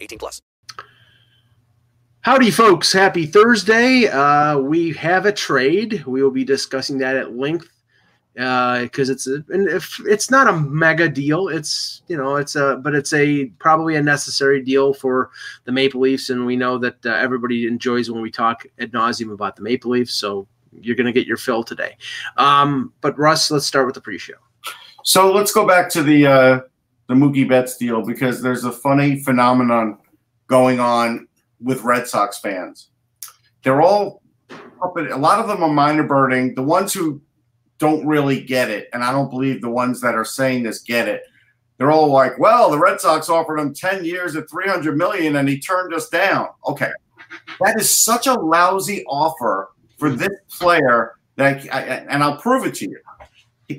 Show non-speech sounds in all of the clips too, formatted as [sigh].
18 plus. Howdy, folks. Happy Thursday. Uh, we have a trade. We will be discussing that at length because uh, it's a, and if it's not a mega deal, it's you know it's a but it's a probably a necessary deal for the Maple Leafs, and we know that uh, everybody enjoys when we talk ad nauseum about the Maple Leafs. So you're going to get your fill today. Um, but Russ, let's start with the pre-show. So let's go back to the uh, the Mookie Betts deal because there's a funny phenomenon going on with Red Sox fans. They're all up at, a lot of them are minor birding. The ones who don't really get it, and I don't believe the ones that are saying this get it. They're all like, "Well, the Red Sox offered him 10 years at 300 million and he turned us down." Okay. That is such a lousy offer for this player that and I'll prove it to you.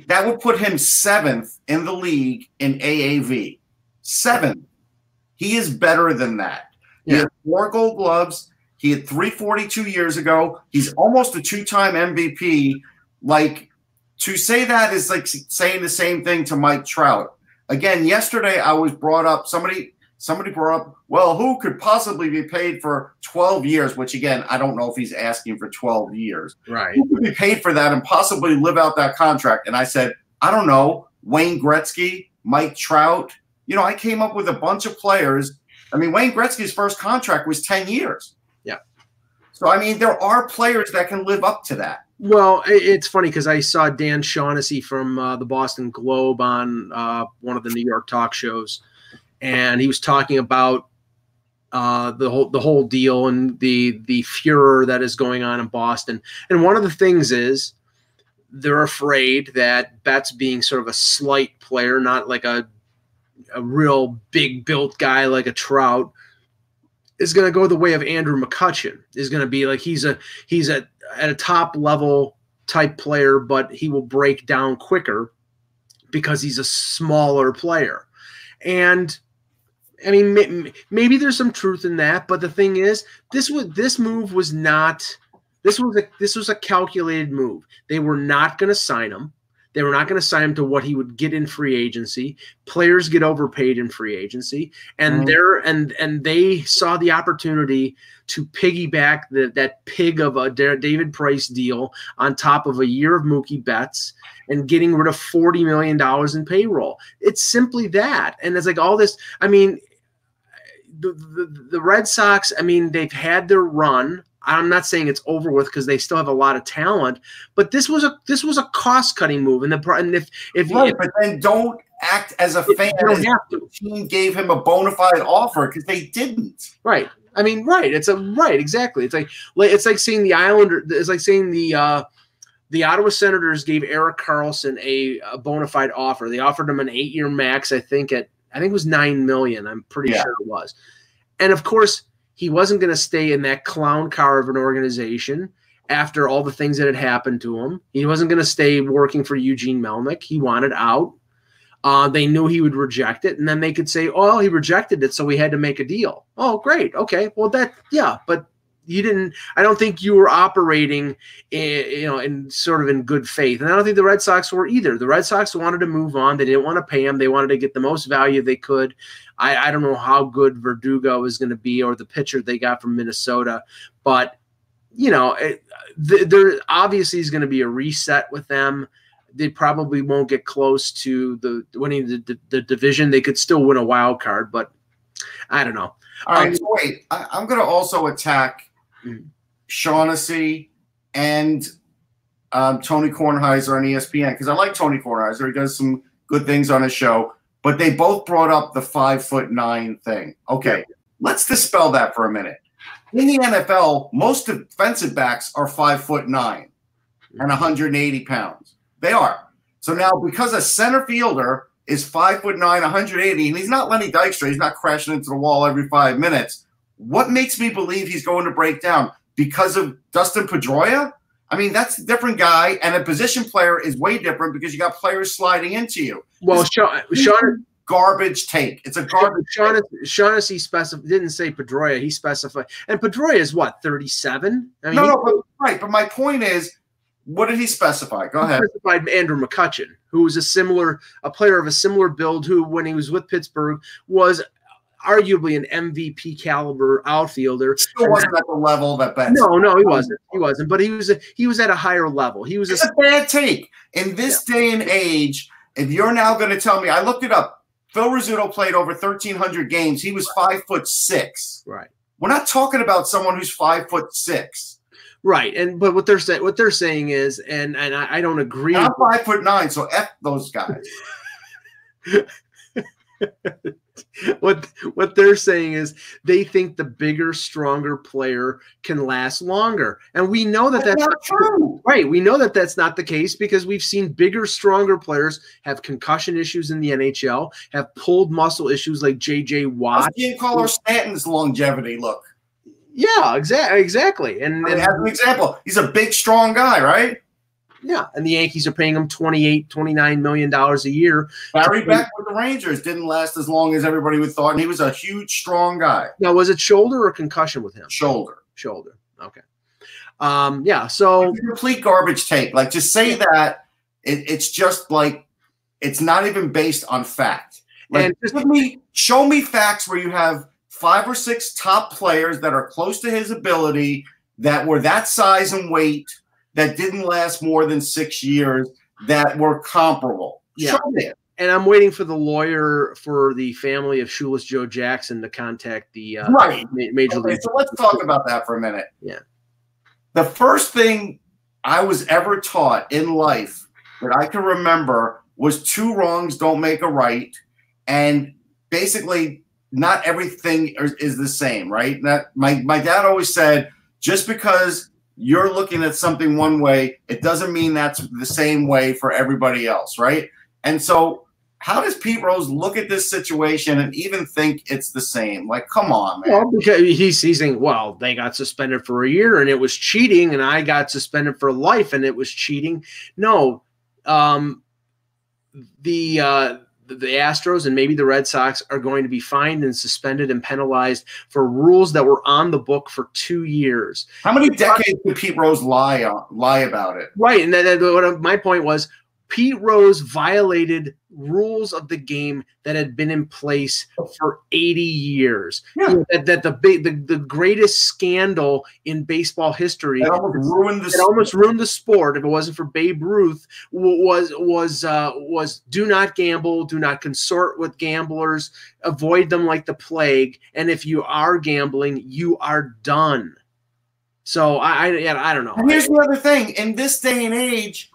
That would put him 7th in the league in AAV. 7th. He is better than that. Yeah. He had four gold gloves. He had 342 years ago. He's almost a two-time MVP. Like to say that is like saying the same thing to Mike Trout. Again, yesterday I was brought up somebody somebody brought up, well, who could possibly be paid for 12 years, which again, I don't know if he's asking for 12 years. Right. Who could be paid for that and possibly live out that contract? And I said, I don't know, Wayne Gretzky, Mike Trout. You know, I came up with a bunch of players. I mean, Wayne Gretzky's first contract was 10 years. Yeah. So I mean, there are players that can live up to that. Well, it's funny because I saw Dan Shaughnessy from uh, the Boston Globe on uh, one of the New York talk shows, and he was talking about uh, the whole the whole deal and the the furor that is going on in Boston. And one of the things is they're afraid that Betts being sort of a slight player, not like a a real big built guy like a Trout, is going to go the way of Andrew McCutchen. Is going to be like he's a he's a at a top level type player, but he will break down quicker because he's a smaller player. And I mean, maybe there's some truth in that, but the thing is, this was this move was not. This was a this was a calculated move. They were not going to sign him. They were not going to sign him to what he would get in free agency. Players get overpaid in free agency, and mm. they're and and they saw the opportunity to piggyback the, that pig of a David Price deal on top of a year of Mookie Betts and getting rid of forty million dollars in payroll. It's simply that, and it's like all this. I mean, the, the, the Red Sox. I mean, they've had their run I'm not saying it's over with because they still have a lot of talent, but this was a this was a cost cutting move, and the and if if, right, if but then don't act as a fan. Don't have to. The team gave him a bona fide offer because they didn't. Right. I mean, right. It's a right. Exactly. It's like it's like seeing the Islander. It's like seeing the uh, the Ottawa Senators gave Erik Karlsson a, a bona fide offer. They offered him an eight year max. I think at I think it was nine million. I'm pretty yeah. sure it was. And of course, he wasn't going to stay in that clown car of an organization after all the things that had happened to him. He wasn't going to stay working for Eugene Melnyk. He wanted out. Uh, they knew he would reject it, and then they could say, "Oh, he rejected it, so we had to make a deal." Oh, great. Okay, well that yeah, but you didn't. I don't think you were operating, in, you know, in sort of in good faith, and I don't think the Red Sox were either. The Red Sox wanted to move on. They didn't want to pay him. They wanted to get the most value they could. I, I don't know how good Verdugo is going to be or the pitcher they got from Minnesota, but you know, it, there obviously is going to be a reset with them. They probably won't get close to the winning the, the, the division. They could still win a wild card, but I don't know. All right, um, so wait. I, am going to also attack mm-hmm. Shaughnessy and um, Tony Kornheiser on ESPN because I like Tony Kornheiser. He does some good things on his show but they both brought up the five foot nine thing. Okay, let's dispel that for a minute. In the NFL, most defensive backs are five foot nine and 180 pounds. They are. So now, because a center fielder is five foot nine, 180, and he's not Lenny Dykstra. He's not crashing into the wall every five minutes. What makes me believe he's going to break down? Because of Dustin Pedroia? I mean, that's a different guy, and a position player is way different because you got players sliding into you. Well, Sean, Sean Garbage take. It's a garbage. Shaughnessy, Shaughnessy specified didn't say Pedroia. He specified, and Pedroia is what thirty seven. I mean, no, no, but, right. But my point is, what did he specify? Go ahead. specified Andrew McCutchen, who was a similar, a player of a similar build, who when he was with Pittsburgh was arguably an MVP caliber outfielder. Still wasn't at the level that Ben. No, no, he wasn't. He wasn't. But he was. A, he was at a higher level. He was a It's a bad take. In this day and age, if you're now going to tell me, I looked it up. Phil Rizzuto played over 1,300 games. He was five foot six. right. We're not talking about someone who's five foot six. Right, and but what they're saying, what they're saying is, and and I, I don't agree. And I'm five foot nine, so f those guys. [laughs] [laughs] what what they're saying is they think the bigger, stronger player can last longer, and we know that That's that's not true. right. We know that that's not the case because we've seen bigger, stronger players have concussion issues in the NHL, have pulled muscle issues like J.J. Watt. Giancarlo Stanton's longevity look? Yeah, exactly, exactly, and, I mean, and as an example, he's a big, strong guy, right? Yeah, and the Yankees are paying him 28, 29 million dollars a year. Barry Beck with the Rangers didn't last as long as everybody would thought, and he was a huge, strong guy. Now, was it shoulder or concussion with him? Shoulder. Shoulder. Okay. Um, yeah. So complete garbage take. Like to say that it, it's just like it's not even based on fact. Like And just- give me show me facts where you have five or six top players that are close to his ability that were that size and weight that didn't last more than six years that were comparable. Yeah. And I'm waiting for the lawyer for the family of Shoeless Joe Jackson to contact the uh, Right. Major Okay, League. so let's talk about that for a minute. Yeah. The first thing I was ever taught in life that I can remember was two wrongs don't make a right. And basically, not everything is, is the same, right? That my, my dad always said, just because you're looking at something one way, it doesn't mean that's the same way for everybody else, right? And so how does Pete Rose look at this situation and even think it's the same? Like, come on, man. Well, because he's he's saying, well, they got suspended for a year and it was cheating, and I got suspended for life and it was cheating. No, um, the uh, the Astros and maybe the Red Sox are going to be fined and suspended and penalized for rules that were on the book for two years. How many decades did Pete Rose lie on, lie about it? Right, and then then what my point was, Pete Rose violated rules of the game that had been in place for 80 years. Yeah. That, that the the, the greatest scandal in baseball history It almost ruined the. it almost ruined the sport if it wasn't for Babe Ruth was was uh, was do not gamble, do not consort with gamblers, avoid them like the plague, and if you are gambling, you are done. So I I, I don't know. And here's the other thing: in this day and age,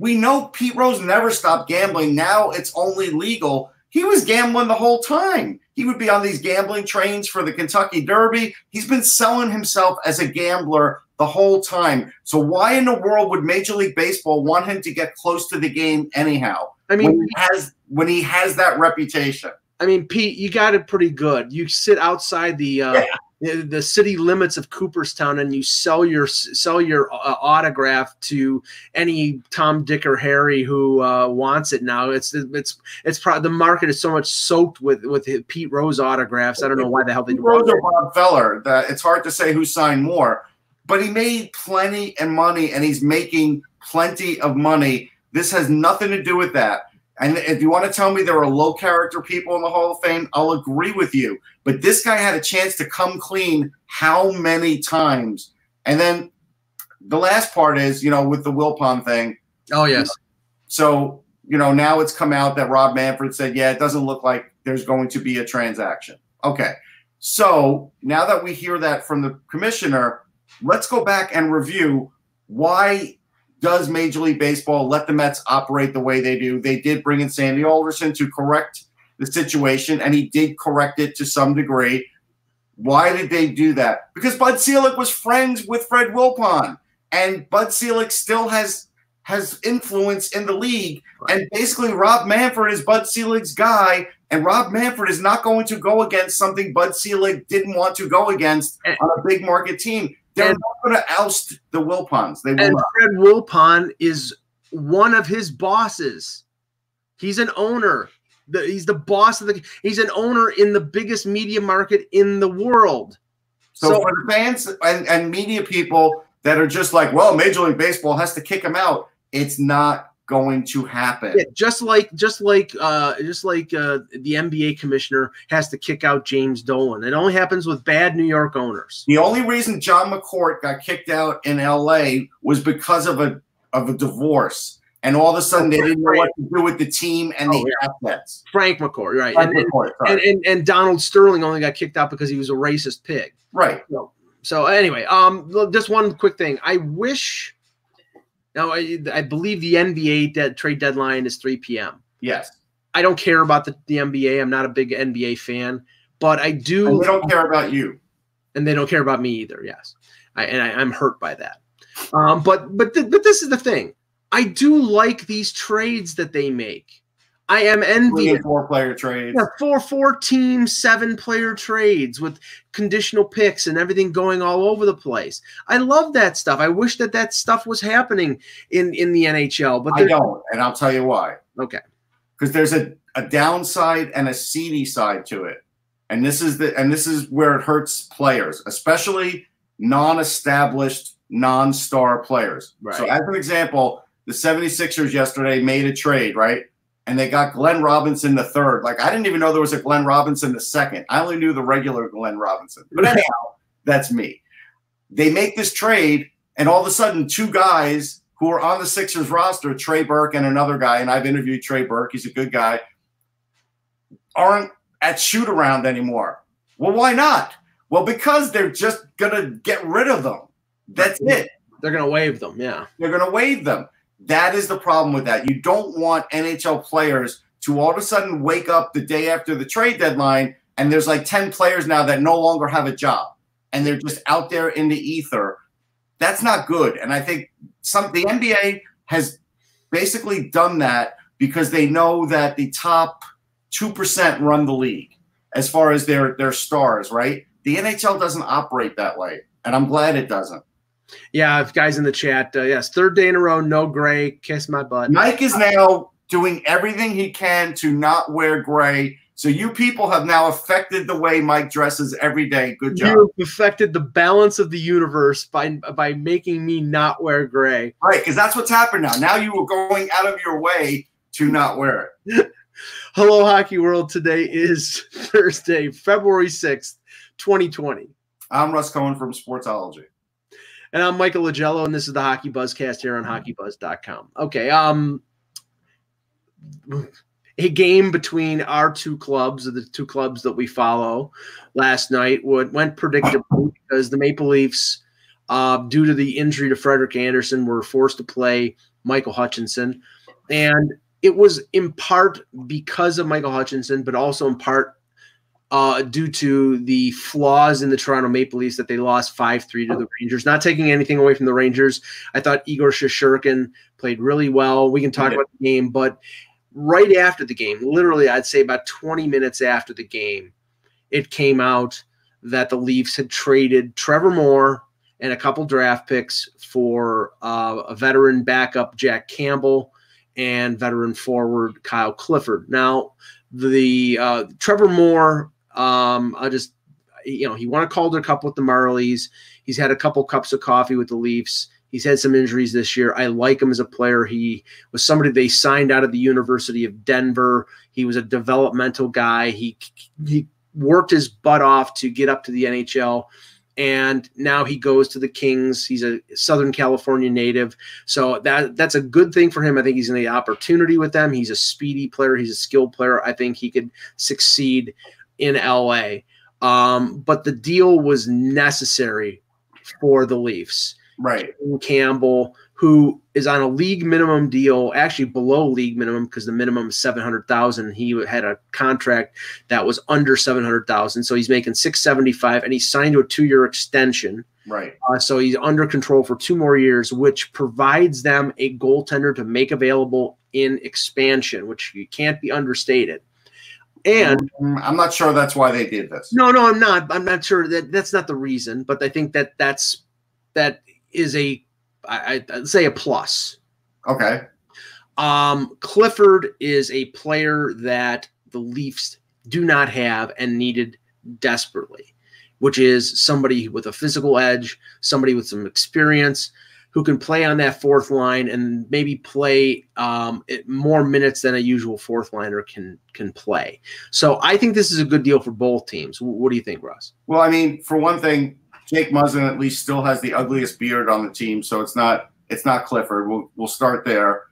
we know Pete Rose never stopped gambling. Now it's only legal. He was gambling the whole time. He would be on these gambling trains for the Kentucky Derby. He's been selling himself as a gambler the whole time. So why in the world would Major League Baseball want him to get close to the game anyhow? I when mean, he has when he has that reputation. I mean, Pete, you got it pretty good. You sit outside the uh, the, the city limits of Cooperstown and you sell your sell your uh, autograph to any Tom, Dick, or Harry who uh, wants it now. It's it's it's probably the market is so much soaked with with Pete Rose autographs. I don't know why the hell they do Rose or Bob Feller. That it's hard to say who signed more, but he made plenty and money, and he's making plenty of money. This has nothing to do with that. And if you want to tell me there are low character people in the Hall of Fame, I'll agree with you. But this guy had a chance to come clean how many times? And then the last part is, you know, with the Wilpon thing. Oh yes, So, you know, now it's come out that Rob Manfred said, yeah, it doesn't look like there's going to be a transaction. Okay. So now that we hear that from the commissioner, let's go back and review why does Major League Baseball let the Mets operate the way they do? They did bring in Sandy Alderson to correct the situation, and he did correct it to some degree. Why did they do that? Because Bud Selig was friends with Fred Wilpon, and Bud Selig still has has influence in the league. And basically, Rob Manfred is Bud Selig's guy, and Rob Manfred is not going to go against something Bud Selig didn't want to go against eh. on a big market team. They're and- not going to oust the Wilpons. They will And not. Fred Wilpon is one of his bosses. He's an owner. The, he's the boss of the. He's an owner in the biggest media market in the world. So, So- for the fans and, and media people that are just like, well, Major League Baseball has to kick him out, it's not going to happen. Yeah, just like just like uh, just like uh, the NBA commissioner has to kick out James Dolan. It only happens with bad New York owners. The only reason John McCourt got kicked out in LA was because of a of a divorce. And all of a sudden they didn't know what to do with the team and Oh, the assets. Frank McCourt, right? Frank And, McCourt, and, and and Donald Sterling only got kicked out because he was a racist pig. right. So anyway, um, just one quick thing. I wish. Now I, I believe the NBA dead, trade deadline is 3 p.m. Yes. I don't care about the, the NBA. I'm not a big NBA fan, but I do. And they don't care about you. and they don't care about me either. Yes, I, and I, I'm hurt by that. Um, but but th- but this is the thing. I do like these trades that they make. I am envious. four player trades. Yeah, four four team seven player trades with conditional picks and everything going all over the place. I love that stuff. I wish that that stuff was happening in in the NHL. But I don't, and I'll tell you why. okay, Because there's a, a downside and a seedy side to it. And this is the and this is where it hurts players, especially non-established, non-star players. So as an example, the 76ers yesterday made a trade, right? And they got Glenn Robinson the third. Like I didn't even know there was a Glenn Robinson the second. I only knew the regular Glenn Robinson. But anyhow, that's me. They make this trade, and all of a sudden, two guys who are on the Sixers roster, Trey Burke and another guy, and I've interviewed Trey Burke, he's a good guy, aren't at shoot around anymore. Well, why not? Well, because they're just gonna get rid of them. That's it. they're gonna waive them. Yeah, They're going to waive them. That is the problem with that. You don't want NHL players to all of a sudden wake up the day after the trade deadline and there's like 10 players now that no longer have a job and they're just out there in the ether. That's not good. And I think some the NBA has basically done that because they know that the top 2% run the league as far as their their stars, right? The NHL doesn't operate that way, and I'm glad it doesn't. Yeah. Guys in the chat, uh, yes, third day in a row, no gray, kiss my butt. Mike is now doing everything he can to not wear gray. So you people have now affected the way Mike dresses every day. Good job. You have affected the balance of the universe by by making me not wear gray. Right, because that's what's happened now. Now you are going out of your way to not wear it. [laughs] Hello, Hockey World. Today is [laughs] Thursday, February 6th, 2020. I'm Russ Cohen from Sportsology. And I'm Michael Augello, and this is the Hockey Buzzcast here on hockeybuzz.com. Okay. Um a game between our two clubs, the two clubs that we follow last night, would went predictably [coughs] because the Maple Leafs, uh, due to the injury to Frederik Andersen, were forced to play Michael Hutchinson. And it was in part because of Michael Hutchinson, but also in part uh, due to the flaws in the Toronto Maple Leafs that they lost 5 3 to the Rangers. Not taking anything away from the Rangers. I thought Igor Shesterkin played really well. We can talk Yeah. about the game, but right after the game, literally, I'd say about 20 minutes after the game, it came out that the Leafs had traded Trevor Moore and a couple draft picks for uh, a veteran backup, Jack Campbell, and veteran forward Kyle Clifford. Now, the uh, Trevor Moore, um, I just you know he won a Calder Cup with the Marlies. He's had a couple cups of coffee with the Leafs. He's had some injuries this year. I like him as a player. He was somebody they signed out of the University of Denver. He was a developmental guy. He he worked his butt off to get up to the NHL and now he goes to the Kings. He's a Southern California native, so that that's a good thing for him. I think he's to get opportunity with them. He's a speedy player. He's a skilled player. I think he could succeed in LA. Um, but the deal was necessary for the Leafs. Right. Campbell, who is on a league minimum deal, actually below league minimum because the minimum is seven hundred thousand. He had a contract that was under seven hundred thousand, so he's making six seventy five, and he signed to a two year extension. Right. Uh, so he's under control for two more years, which provides them a goaltender to make available in expansion, which you can't be understated. And Mm, I'm not sure that's why they did this. no, no, I'm not. I'm not sure that that's not the reason, but I think that that's that is a I, I'd say a plus. Okay. Um, Clifford is a player that the Leafs do not have and needed desperately, which is somebody with a physical edge, somebody with some experience who can play on that fourth line and maybe play um, more minutes than a usual fourth liner can can play. So I think this is a good deal for both teams. Wh- What do you think, Russ? Well, I mean, for one thing, Jake Muzzin at least still has the ugliest beard on the team, so it's not it's not Clifford. We'll we'll start there.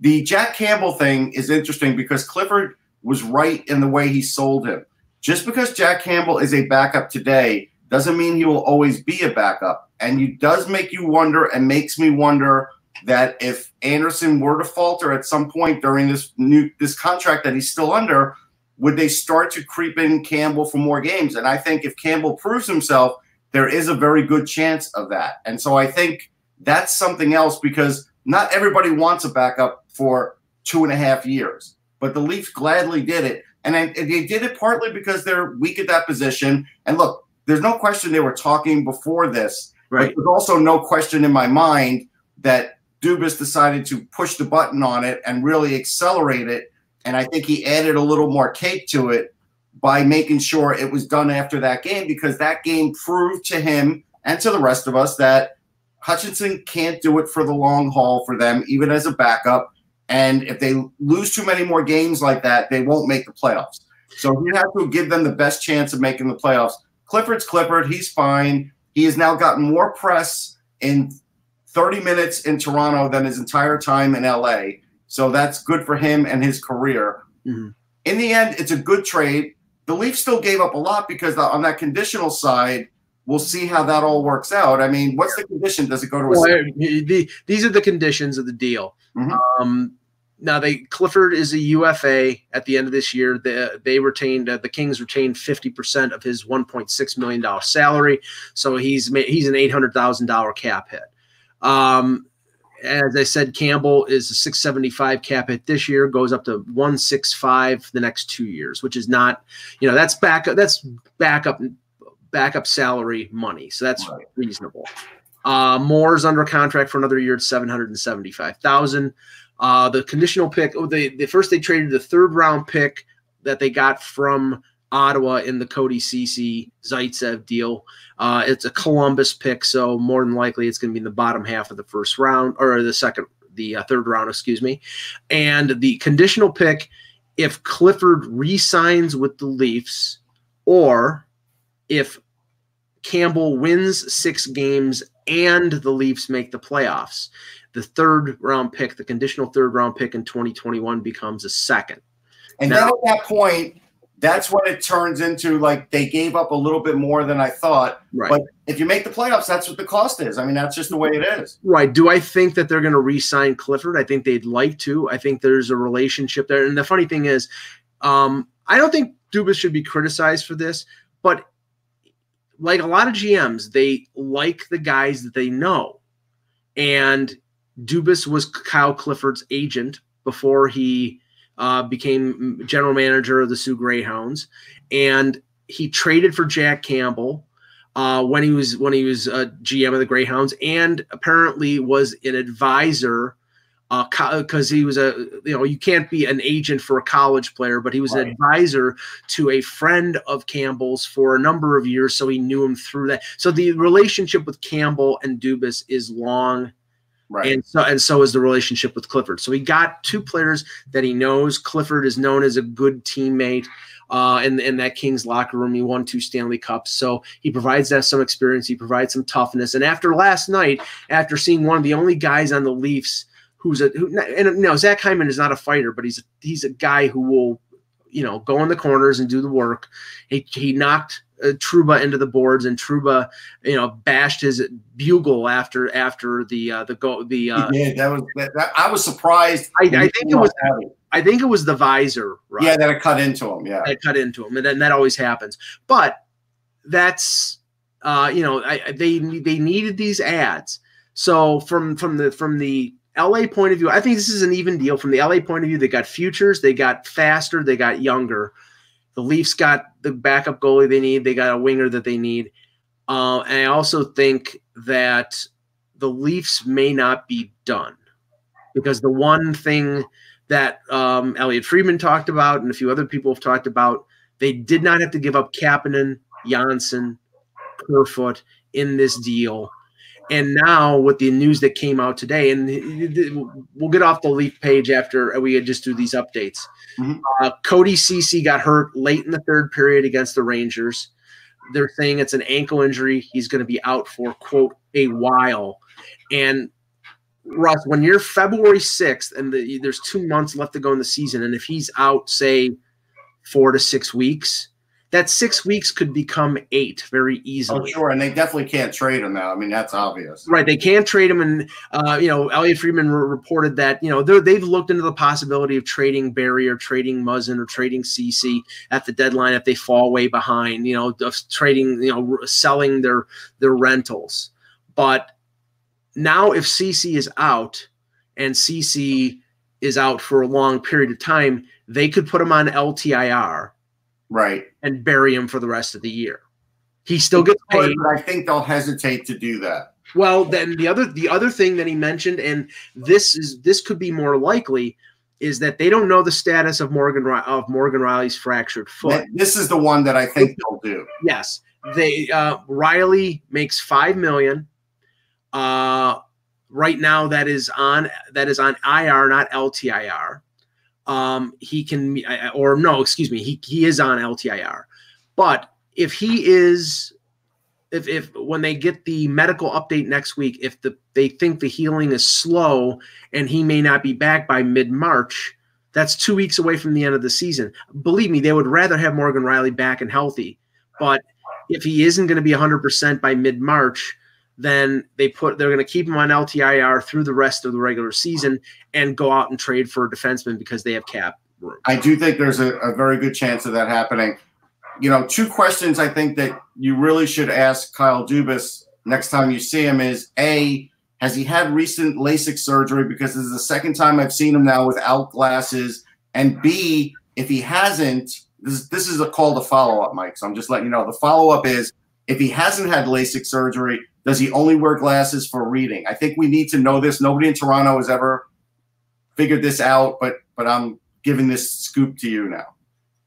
The Jack Campbell thing is interesting because Clifford was right in the way he sold him. Just because Jack Campbell is a backup today doesn't mean he will always be a backup. And it does make you wonder and makes me wonder that if Andersen were to falter at some point during this new this contract that he's still under, would they start to creep in Campbell for more games? And I think if Campbell proves himself, there is a very good chance of that. And so I think that's something else because not everybody wants a backup for two and a half years, but the Leafs gladly did it. And they did it partly because they're weak at that position. And look, there's no question they were talking before this but there's also no question in my mind that Dubas decided to push the button on it and really accelerate it. And I think he added a little more cake to it by making sure it was done after that game because that game proved to him and to the rest of us that Hutchinson can't do it for the long haul for them, even as a backup. And if they lose too many more games like that, they won't make the playoffs. So you have to give them the best chance of making the playoffs. Clifford's Clifford. He's fine. He has now gotten more press in 30 minutes in Toronto than his entire time in LA. So that's good for him and his career. Mhm. In the end, it's a good trade. The Leafs still gave up a lot because on that conditional side, we'll see how that all works out. I mean, what's the condition? Does it go to a Well, the, these are the conditions of the deal. Mhm. Um, now they Clifford is a UFA at the end of this year. They, they retained uh, the Kings retained fifty percent of his one point six million dollar salary, so he's ma- he's an eight hundred thousand dollar cap hit. Um, as I said, Campbell is a six seventy five cap hit this year, goes up to one six five the next two years, which is not, you know, that's back that's backup backup salary money, so that's Right. reasonable. Uh, Moore's under contract for another year at seven hundred and seventy-five thousand. Uh, the conditional pick. Oh, they the first they traded the third round pick that they got from Ottawa in the Cody Ceci Zaitsev deal. Uh, it's a Columbus pick, so more than likely it's going to be in the bottom half of the first round or the second, the uh, third round, excuse me. And the conditional pick, if Clifford re-signs with the Leafs, or if Campbell wins six games and the Leafs make the playoffs, the third round pick, the conditional third round pick in 2021 becomes a second. And Now- then at that point, that's when it turns into like they gave up a little bit more than I thought. Right. But if you make the playoffs, that's what the cost is. I mean, that's just the way it is. Right. Do I think that they're going to re-sign Clifford? I think they'd like to. I think there's a relationship there. And the funny thing is, um, I don't think Dubas should be criticized for this, but like a lot of GMs, they like the guys that they know. And Dubas was Kyle Clifford's agent before he uh, became general manager of the Soo Greyhounds, and he traded for Jack Campbell uh, when he was when he was uh, GM of the Greyhounds, and apparently was an advisor because he was a you know you can't be an agent for a college player, but he was an advisor to a friend of Campbell's for a number of years, so he knew him through that. So the relationship with Campbell and Dubas is long Right. and so and so is the relationship with Clifford. So he got two players that he knows. Clifford is known as a good teammate. Uh, in, in that Kings locker room, he won two Stanley Cups, so he provides that some experience. He provides some toughness. And after last night, after seeing one of the only guys on the Leafs who's a who, and know Zach Hyman is not a fighter, but he's a, he's a guy who will, you know, go in the corners and do the work. He he knocked Trouba into the boards, and Trouba, you know, bashed his bugle after after the uh, the go the. Uh, did. That was that, that- I was surprised. I, I think it was. I think it was the visor, right? Yeah, that it cut into him. Yeah. that cut into him, and then that always happens. But that's uh, you know, I, they they needed these ads. So from from the from the LA point of view, I think this is an even deal. From the LA point of view, they got futures, they got faster, they got younger. The Leafs got the backup goalie they need. They got a winger that they need. Uh, and I also think that the Leafs may not be done because the one thing that um, Elliotte Friedman talked about and a few other people have talked about, they did not have to give up Kapanen, Johnsson, Kerfoot in this deal. And now with the news that came out today, and we'll get off the Leaf page after we just do these updates. Mm-hmm. Uh, Cody Ceci got hurt late in the third period against the Rangers. They're saying it's an ankle injury. He's going to be out for quote a while. And Russ, when you're February 6th and the, there's two months left to go in the season, and if he's out, say, four to six weeks, that six weeks could become eight very easily. Oh, sure, and they definitely can't trade him now. I mean, that's obvious. Right, they can't trade him, and uh, you know, Elliotte Friedman re- reported that you know they've looked into the possibility of trading Barrie or trading Muzzin or trading Ceci at the deadline if they fall way behind. You know, of trading, you know, selling their their rentals. But now, if Ceci is out and Ceci is out for a long period of time, they could put him on LTIR right, and bury him for the rest of the year. He still gets paid. But I think they'll hesitate to do that. Well, then the other the other thing that he mentioned, and this is this could be more likely, is that they don't know the status of Morgan of Morgan Rielly's fractured foot. This is the one that I think they'll do. Yes, they uh, Rielly makes five million. Uh, right now, that is on that is on IR, not LTIR um, he can, or no, excuse me, he, he is on LTIR. But if he is, if, if when they get the medical update next week, if the they think the healing is slow and he may not be back by mid March, that's two weeks away from the end of the season. Believe me, they would rather have Morgan Rielly back and healthy. But if he isn't going to be 100% by mid March, then they put they're going to keep him on LTIR through the rest of the regular season and go out and trade for a defenseman because they have cap room. I do think there's a, a very good chance of that happening. You know, two questions I think that you really should ask Kyle Dubas next time you see him is A, has he had recent LASIK surgery? Because this is the second time I've seen him now without glasses. And B, if he hasn't, this, this is a call to follow up, Mike. So I'm just letting you know. The follow up is if he hasn't had LASIK surgery, does he only wear glasses for reading? I think we need to know this. Nobody in Toronto has ever figured this out, but but I'm giving this scoop to you now.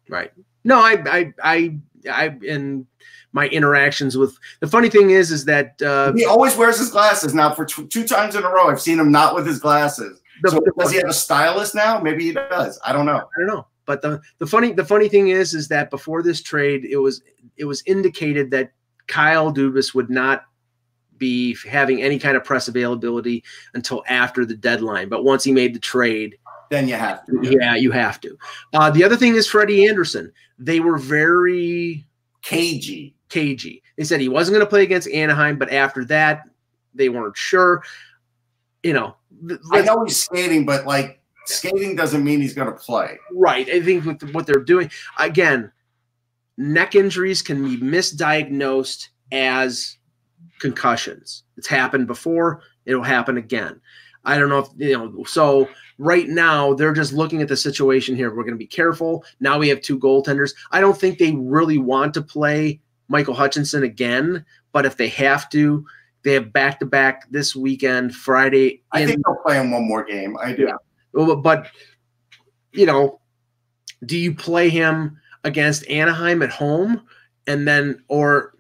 Right. No, I I I I in my interactions with the funny thing is is that uh, he always wears his glasses now for t- two times in a row. I've seen him not with his glasses. The, so does he have a stylist now? Maybe he does. I don't know. I don't know. But the, the funny the funny thing is is that before this trade, it was it was indicated that Kyle Dubas would not be having any kind of press availability until after the deadline. But once he made the trade, then you have to. Yeah, you have to. Uh, the other thing is Freddie Andersen. They were very cagey. Cagey. They said he wasn't going to play against Anaheim, but after that, they weren't sure. You know, I know he's skating, but like skating doesn't mean he's going to play. Right. I think with what they're doing again, neck injuries can be misdiagnosed as concussions. It's happened before, it'll happen again. I don't know if you know. So right now they're just looking at the situation here. We're going to be careful. Now we have two goaltenders. I don't think they really want to play Michael Hutchinson again, but if they have to, they have back to back this weekend, Friday. I think they'll play him one more game. I do. Yeah. But you know, do you play him against Anaheim at home and then or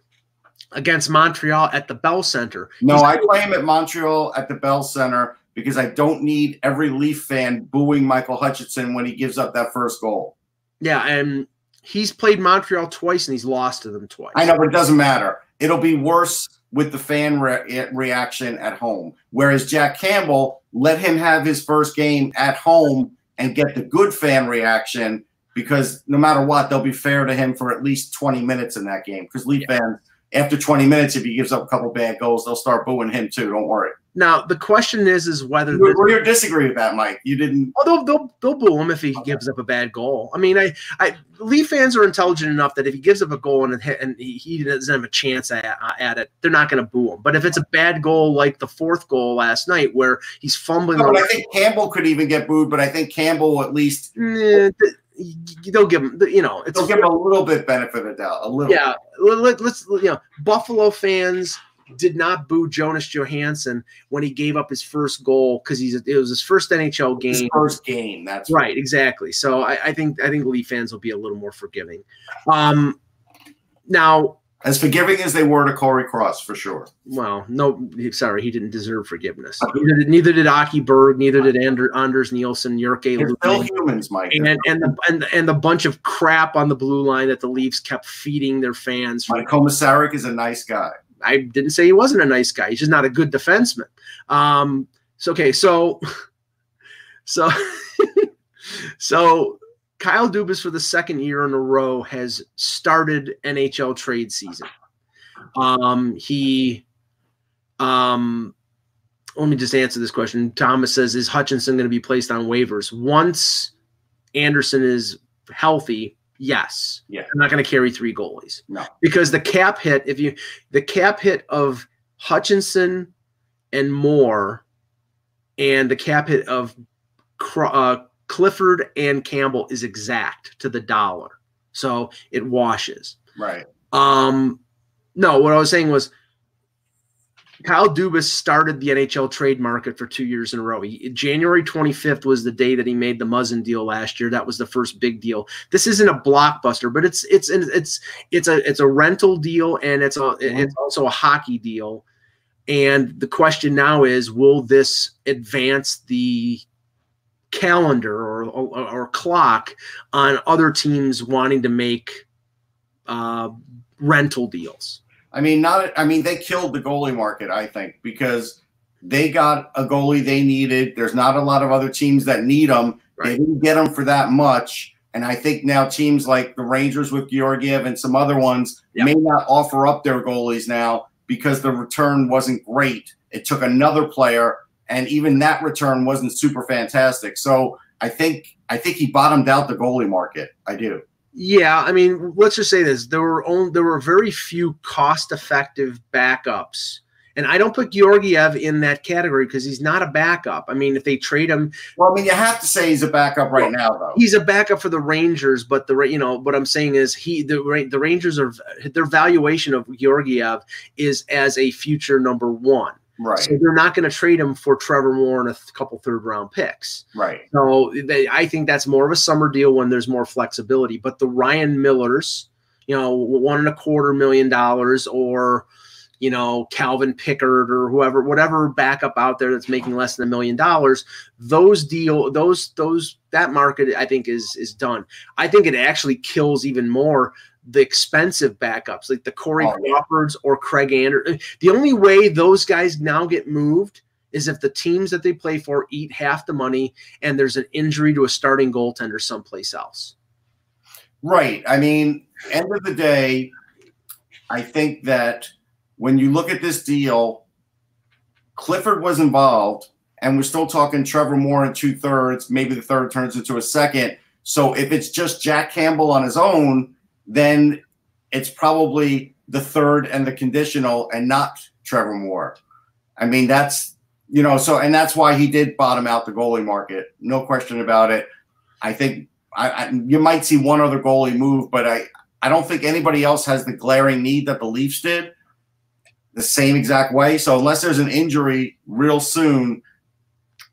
against Montreal at the Bell Center. No, I play him at Montreal at the Bell Center because I don't need every Leaf fan booing Michael Hutchinson when he gives up that first goal. Yeah, and he's played Montreal twice and he's lost to them twice. I know, but it doesn't matter. It'll be worse with the fan re- eh, reaction at home. Whereas Jack Campbell, let him have his first game at home and get the good fan reaction because no matter what, they'll be fair to him for at least 20 minutes in that game because Leaf yeah. fans – after 20 minutes, if he gives up a couple bad goals, they'll start booing him too. Don't worry. Now the question is, is whether We're, disagree with that, Mike. You didn't. oh, they'll, they'll they'll boo him if he gives up a bad goal. I mean, I, I Leaf fans are intelligent enough that if he gives up a goal and it and he, he doesn't have a chance at, at it, they're not going to boo him. But if it's a bad goal like the fourth goal last night, where he's fumbling, No, I think Campbell could even get booed, but I think Campbell at least eh, they'll give them, You know, it's they'll give him a little bit benefit of the doubt. A little. yeah. Let, us you know, Buffalo fans did not boo Jonas Johansson when he gave up his first goal because he's it was his first NHL His game. first game. That's Right, exactly. So I, I think I think Leaf fans will be a little more forgiving. Um, now, As forgiving as they were to Corey Cross, for sure. well, no, sorry, he didn't deserve forgiveness. Neither did, neither did Aki Berg, neither did Ander, Anders Nielsen, Jurke, They're still humans, Mike. and and the and, and the bunch of crap on the blue line that the Leafs kept feeding their fans. Mike Komisarek is a nice guy. I didn't say he wasn't a nice guy. He's just not a good defenseman. Um, so okay, so [laughs] so so Kyle Dubas for the second year in a row has started NHL trade season. Um, he um let me just answer this question. Thomas says, is Hutchinson going to be placed on waivers once Andersen is healthy? Yes. Yeah. I'm not going to carry three goalies No. because the cap hit if you the cap hit of Hutchinson and Moore and the cap hit of uh, Clifford and Campbell is exact to the dollar so it washes Right. um no what I was saying was Kyle Dubas started the NHL trade market for two years in a row. He, January 25th was the day that he made the Muzzin deal last year. That was the first big deal. This isn't a blockbuster, but it's it's it's it's a it's a rental deal and it's a it's also a hockey deal. And the question now is, will this advance the calendar or or, or clock on other teams wanting to make uh, rental deals? I mean, not. I mean, they killed the goalie market. I think because they got a goalie they needed. There's not a lot of other teams that need them. They didn't get them for that much. And I think now teams like the Rangers with Georgiev and some other ones Yeah. may not offer up their goalies now because the return wasn't great. It took another player, and even that return wasn't super fantastic. So I think I think he bottomed out the goalie market. I do. Yeah, I mean, let's just say this: there were only there were very few cost-effective backups, and I don't put Georgiev in that category because he's not a backup. I mean, if they trade him, Well, I mean, you have to say he's a backup right now, though. he's a backup for the Rangers. But the you know what I'm saying is he the the Rangers are their valuation of Georgiev is as a future number one. Right, So they're not going to trade him for Trevor Moore and a th- couple third round picks. right. So they, I think that's more of a summer deal when there's more flexibility. But the Ryan Millers, you know, one and a quarter million dollars, or you know, Calvin Pickard or whoever, whatever backup out there that's making less than a million dollars, those deal, those, those, that market, I think is is done. I think it actually kills even more the expensive backups like the Corey Oh. Crawfords or Craig Anderson. The only way those guys now get moved is if the teams that they play for eat half the money and there's an injury to a starting goaltender someplace else. Right. I mean, end of the day, I think that when you look at this deal, Clifford was involved, and we're still talking Trevor Moore in two thirds. Maybe the third turns into a second. So if it's just Jack Campbell on his own, then it's probably the third and the conditional and not Trevor Moore. I mean, that's, you know, so, and that's why he did bottom out the goalie market. No question about it. I think I, I, you might see one other goalie move, but I, I don't think anybody else has the glaring need that the Leafs did the same exact way. So unless there's an injury real soon,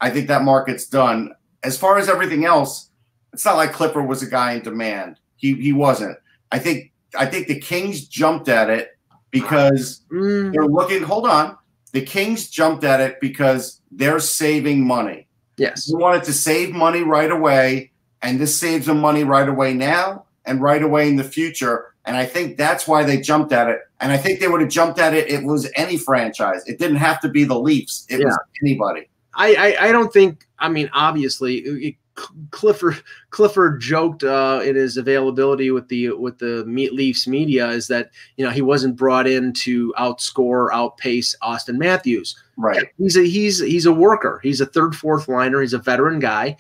I think that market's done. As far as everything else, it's not like Clipper was a guy in demand. He he wasn't. I think I think the Kings jumped at it because Mm, they're looking. Hold on, the Kings jumped at it because they're saving money. yes. They wanted to save money right away, and this saves them money right away now and right away in the future. And I think that's why they jumped at it. And I think they would have jumped at it. It was any franchise. It didn't have to be the Leafs. It was anybody. I, I I don't think. I mean, obviously, it, Clifford Clifford joked uh, in his availability with the with the meat Leafs media is that you know he wasn't brought in to outscore outpace Austin Matthews. Right. He's a he's he's a worker. He's a third fourth liner. He's a veteran guy.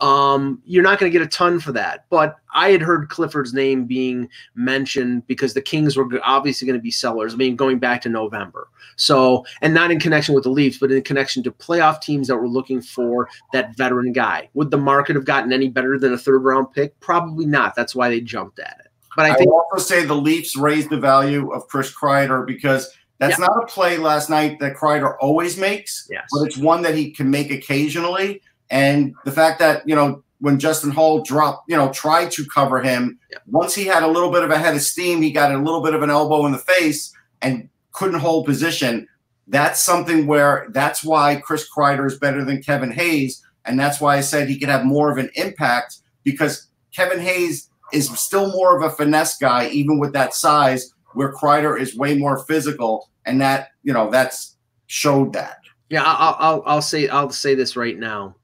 Um, you're not going to get a ton for that. But I had heard Clifford's name being mentioned because the Kings were obviously going to be sellers. I mean, going back to November. So, and not in connection with the Leafs, but in connection to playoff teams that were looking for that veteran guy. Would the market have gotten any better than a third round pick? Probably not. That's why they jumped at it. But I, think also say the Leafs raised the value of Chris Kreider because that's Yeah. not a play last night that Kreider always makes, yes. but it's one that he can make occasionally. And the fact that, you know, when Justin Holl dropped, you know, tried to cover him, Yeah. once he had a little bit of a head of steam, he got a little bit of an elbow in the face and couldn't hold position. That's something where that's why Chris Kreider is better than Kevin Hayes. And that's why I said he could have more of an impact because Kevin Hayes is still more of a finesse guy, even with that size, where Kreider is way more physical. And that, you know, that's showed that. Yeah, I'll, I'll I'll say I'll say this right now.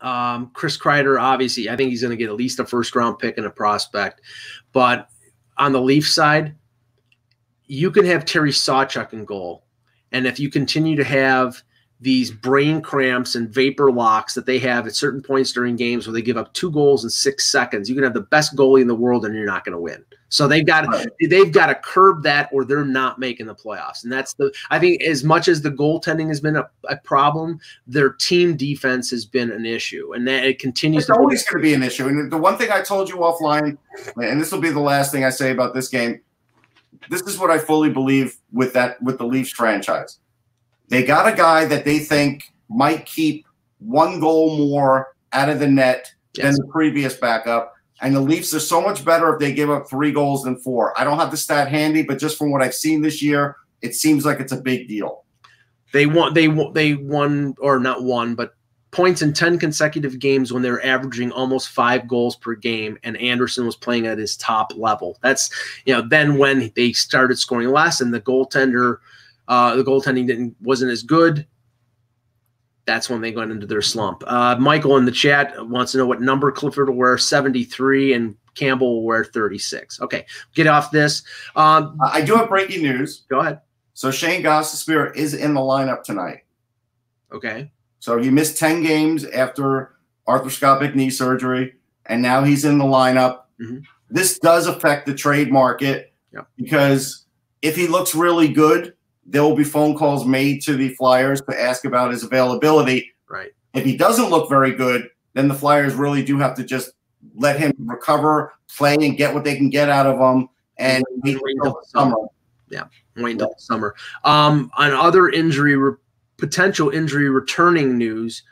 Um, Chris Kreider, obviously, I think he's going to get at least a first round pick and a prospect. But on the Leaf side, you can have Terry Sawchuk in goal, and if you continue to have these brain cramps and vapor locks that they have at certain points during games where they give up two goals in six seconds, you can have the best goalie in the world and you're not going to win. So they've got Right. they've got to curb that or they're not making the playoffs. And that's the I think as much as the goaltending has been a, a problem, their team defense has been an issue, and that it continues It's to. always going to be an issue. And the one thing I told you offline, and this will be the last thing I say about this game, this is what I fully believe with that with the Leafs franchise. They got a guy that they think might keep one goal more out of the net than the previous backup. And the Leafs are so much better if they give up three goals than four. I don't have the stat handy, but just from what I've seen this year, it seems like it's a big deal. They won. They won. They won, or not won, but points in ten consecutive games when they were averaging almost five goals per game, and Andersen was playing at his top level. That's you know. Then when they started scoring less, and the goaltender, uh, the goaltending didn't wasn't as good. That's when they went into their slump. Uh, Michael in the chat wants to know what number Clifford will wear: seventy-three, and Campbell will wear thirty-six. Okay, get off this. Um, I do have breaking news. go ahead. So Shayne Gostisbehere is in the lineup tonight. Okay. So he missed 10 games after arthroscopic knee surgery, and now he's in the lineup. Mhm. This does affect the trade market Yep. because if he looks really good, there will be phone calls made to the Flyers to ask about his availability. Right. If he doesn't look very good, then the Flyers really do have to just let him recover, play, and get what they can get out of him. And Wait until summer. Yeah, wait until the summer. Um, on other injury, re- potential injury returning news,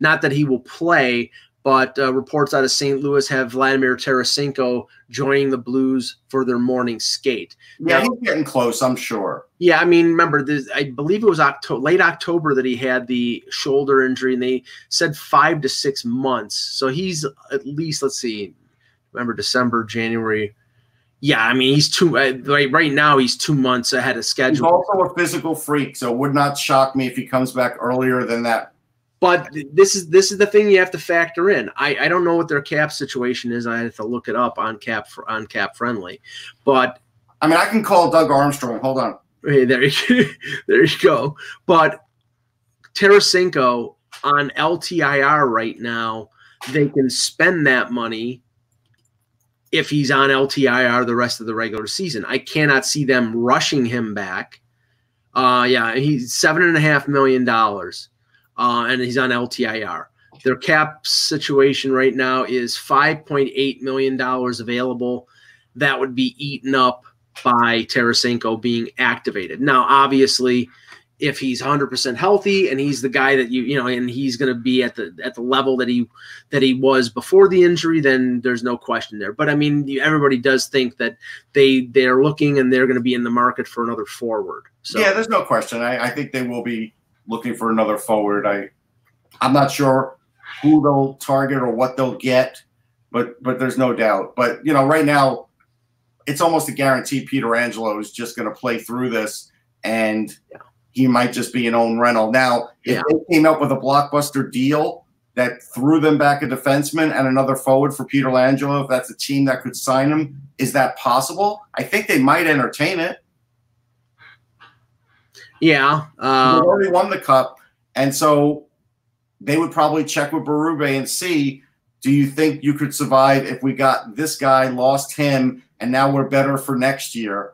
not that he will play, but uh, reports out of St. Louis have Vladimir Tarasenko joining the Blues for their morning skate. Yeah, Now- he's getting close, I'm sure. Yeah, I mean, remember, this, I believe it was October, late October that he had the shoulder injury, and they said five to six months. So he's at least, let's see, remember December, January. Yeah, I mean, he's two uh, right right now. He's two months ahead of He's schedule. also a physical freak, so it would not shock me if he comes back earlier than that. But this is this is the thing you have to factor in. I, I don't know what their cap situation is. I have to look it up on cap for, on cap friendly. But I mean, I can call Doug Armstrong. Hold on. Hey, there you [laughs] there you go. But Tarasenko on LTIR right now, they can spend that money if he's on LTIR the rest of the regular season. I cannot see them rushing him back. Uh, yeah, he's seven and a half million dollars, uh, and he's on LTIR. Their cap situation right now is five point eight million dollars available. That would be eaten up by Tarasenko being activated. Now, obviously, if he's 100% healthy and he's the guy that you you know and he's going to be at the at the level that he that he was before the injury then there's no question there but i mean everybody does think that they they're looking and they're going to be in the market for another forward so Yeah, there's no question. I, I think they will be looking for another forward. I, I'm not sure who they'll target or what they'll get, but but there's no doubt. But you know, right now, it's almost a guarantee. Pietrangelo is just going to play through this, and Yeah. he might just be an own rental. Now, if Yeah. they came up with a blockbuster deal, that threw them back a defenseman and another forward for Pietrangelo, if that's a team that could sign him, is that possible? I think they might entertain it. Yeah. Uh, they already won the cup, and so they would probably check with Berube and see. Do you think you could survive if we got this guy, lost him, and now we're better for next year?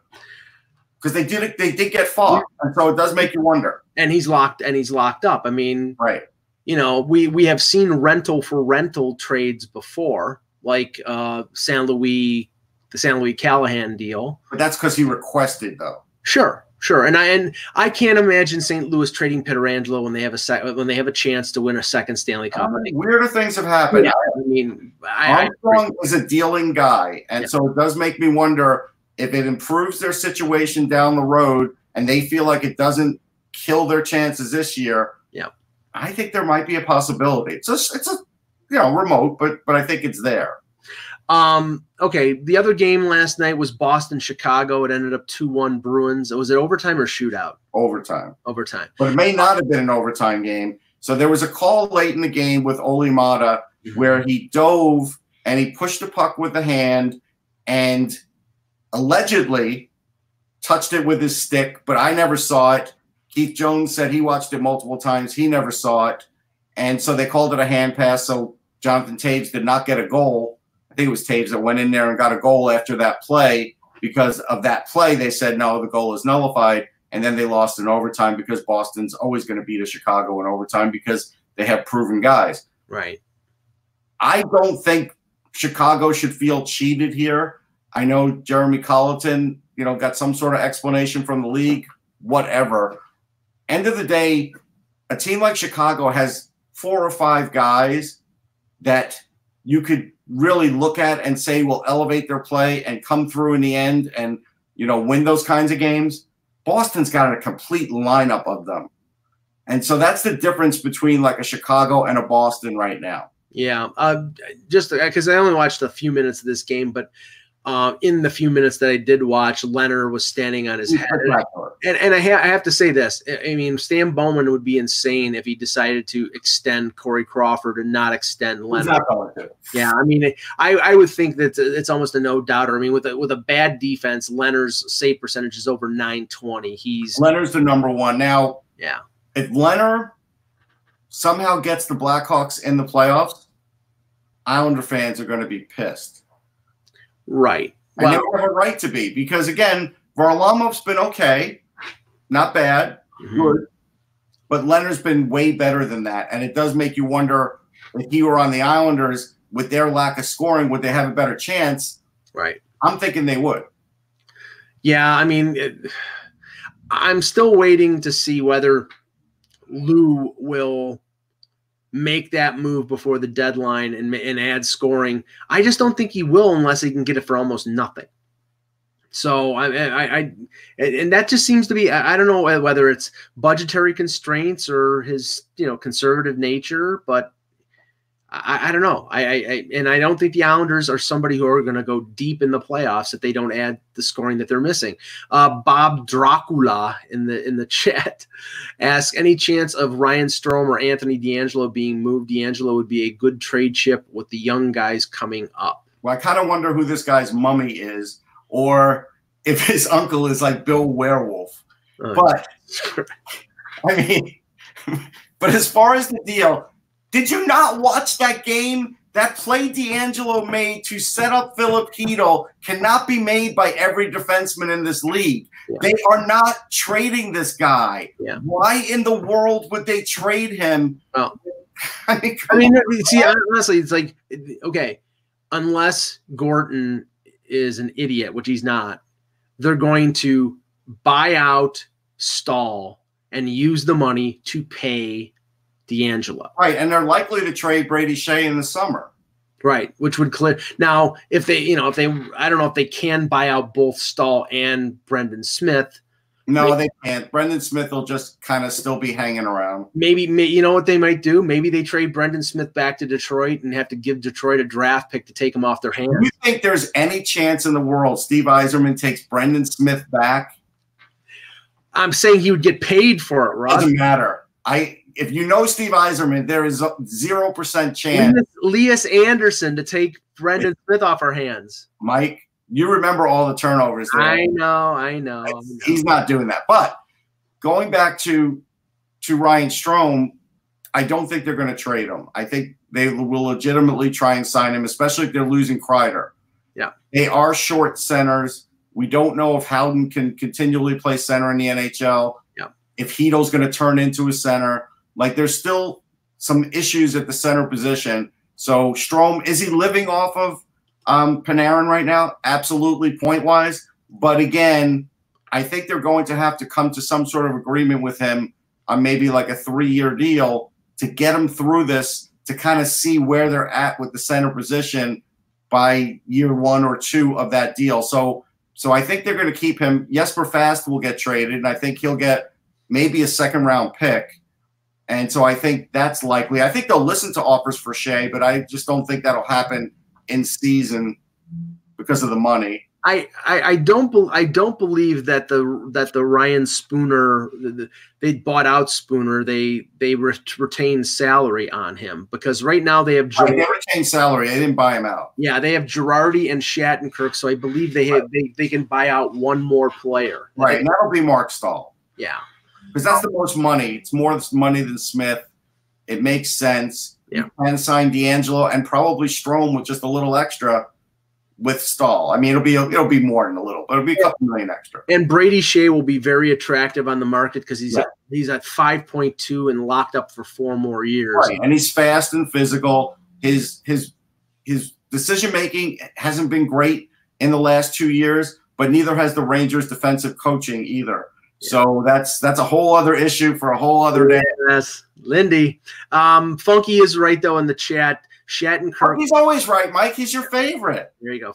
Because they did they did get far, and so it does make you wonder. and he's locked and he's locked up. I mean, Right. you know, we we have seen rental for rental trades before, like uh St. Louis, the St. Louis Callahan deal. But that's because he requested though. Sure, sure. And I and I can't imagine St. Louis trading Pietrangelo when they have a sec- when they have a chance to win a second Stanley Cup. I think- Weirder things have happened. Yeah, I mean, I, I Armstrong is a dealing guy, and Yeah. so it does make me wonder if it improves their situation down the road, and they feel like it doesn't kill their chances this year. Yeah. I think there might be a possibility. It's a, it's a, you know, remote, but but I think it's there. Um, okay, the other game last night was Boston Chicago. It ended up 2-1 Bruins. Was it overtime or shootout? Overtime, Overtime. but it may not have been an overtime game. So there was a call late in the game with Olli Maatta where he dove and he pushed the puck with the hand and allegedly touched it with his stick, but I never saw it. Keith Jones said he watched it multiple times. He never saw it. And so they called it a hand pass. So Jonathan Toews did not get a goal. I think it was Toews that went in there and got a goal after that play. Because of that play, they said, no, the goal is nullified. And then they lost in overtime because Boston's always going to beat a Chicago in overtime because they have proven guys. Right. I don't think Chicago should feel cheated here. I know Jeremy Colliton, you know, got some sort of explanation from the league, whatever. End of the day, a team like Chicago has four or five guys that you could really look at and say will elevate their play and come through in the end and, you know, win those kinds of games. Boston's got a complete lineup of them. And so that's the difference between like a Chicago and a Boston right now. Yeah, uh, just because I only watched a few minutes of this game, but uh, in the few minutes that I did watch, Lehner was standing on his head, and and I, ha- I have to say this. I- mean, Stan Bowman would be insane if he decided to extend Corey Crawford and not extend Lehner. not. Yeah, I mean, I, I would think that it's almost a no doubter. I mean, with a, with a bad defense, Lehner's save percentage is over nine twenty. He's Lehner's the number one. Now, yeah, if Lehner somehow gets the Blackhawks in the playoffs, Islander fans are going to be pissed. Right. And they Well, have a right to be because, again, Varlamov's been okay, not bad, mhm. good, but Lehner's been way better than that. And it does make you wonder if he were on the Islanders with their lack of scoring, would they have a better chance? right. I'm thinking they would. Yeah, I mean, it, I'm still waiting to see whether Lou will make that move before the deadline and, and add scoring. I just don't think he will unless he can get it for almost nothing. So I, I, I and that just seems to be I don't know whether it's budgetary constraints or his you know conservative nature, but I, I don't know. I, I, and I don't think the Islanders are somebody who are going to go deep in the playoffs if they don't add the scoring that they're missing. Uh, Bob Dracula in the in the [laughs] chat asks any chance of Ryan Strome or Anthony DeAngelo being moved. DeAngelo would be a good trade chip with the young guys coming up. Well, I kind of wonder who this guy's mummy is, or if his uncle is like Bill Werewolf. Uh, But [laughs] I mean, [laughs] but as far as the deal, did you not watch that game? That play DeAngelo made to set up Filipino cannot be made by every defenseman in this league. Yeah. They are not trading this guy. Yeah. Why in the world would they trade him? Well, [laughs] I mean, I mean, see, honestly, it's like okay, unless Gorton is an idiot, which he's not, they're going to buy out Staal and use the money to pay DeAngelo. right, and they're likely to trade Brady Skjei in the summer. Right, which would clear now if they, you know, if they, I don't know if they can buy out both Staal and Brendan Smith. No, they can't. Brendan Smith will just kind of still be hanging around. Maybe, may, you know what they might do? Maybe they trade Brendan Smith back to Detroit and have to give Detroit a draft pick to take him off their hands. Do you think there's any chance in the world Steve Yzerman takes Brendan Smith back? I'm saying he would get paid for it, Russ. Doesn't matter. I if you know Steve Yzerman, there is a zero percent chance. Lias Andersson to take Brendan Smith off our hands. Mike, you remember all the turnovers. There. I know, I know. He's not doing that. But going back to to Ryan Strome, I don't think they're going to trade him. I think they will legitimately try and sign him, especially if they're losing Kreider. Yeah. They are short centers. We don't know if Howden can continually play center in the NHL. Yeah. If Chytil's going to turn into a center. Like there's still some issues at the center position. So Strome, is he living off of um, Panarin right now? Absolutely, point wise. But again, I think they're going to have to come to some sort of agreement with him on maybe like a three year deal to get him through this to kind of see where they're at with the center position by year one or two of that deal. So, so I think they're going to keep him. Jesper Fast will get traded, and I think he'll get maybe a second round pick. And so I think that's likely. I think they'll listen to offers for Skjei, but I just don't think that'll happen in season because of the money. I, I, I don't be, I don't believe that the that the Ryan Spooner the, the, they bought out Spooner they they re- retained salary on him because right now they have Right, they retained salary. They didn't buy him out. yeah they have Girardi and Shattenkirk so I believe they have, they they can buy out one more player Right, and that'll be Marc Staal yeah because that's the most money. It's more money than Smith. It makes sense. Yeah. Can sign DeAngelo and probably Strome with just a little extra with Staal. I mean, it'll be it'll be more than a little, but it'll be a couple million extra. and Brady Skjei will be very attractive on the market because he's Yeah. at, he's at five point two and locked up for four more years Right, and he's fast and physical. His his his decision making hasn't been great in the last two years, but neither has the Rangers' defensive coaching either. So that's that's a whole other issue for a whole other day. yes Lindy um Funky is right though in the chat Shattenkirk He's always right, Mike. He's your favorite. There you go.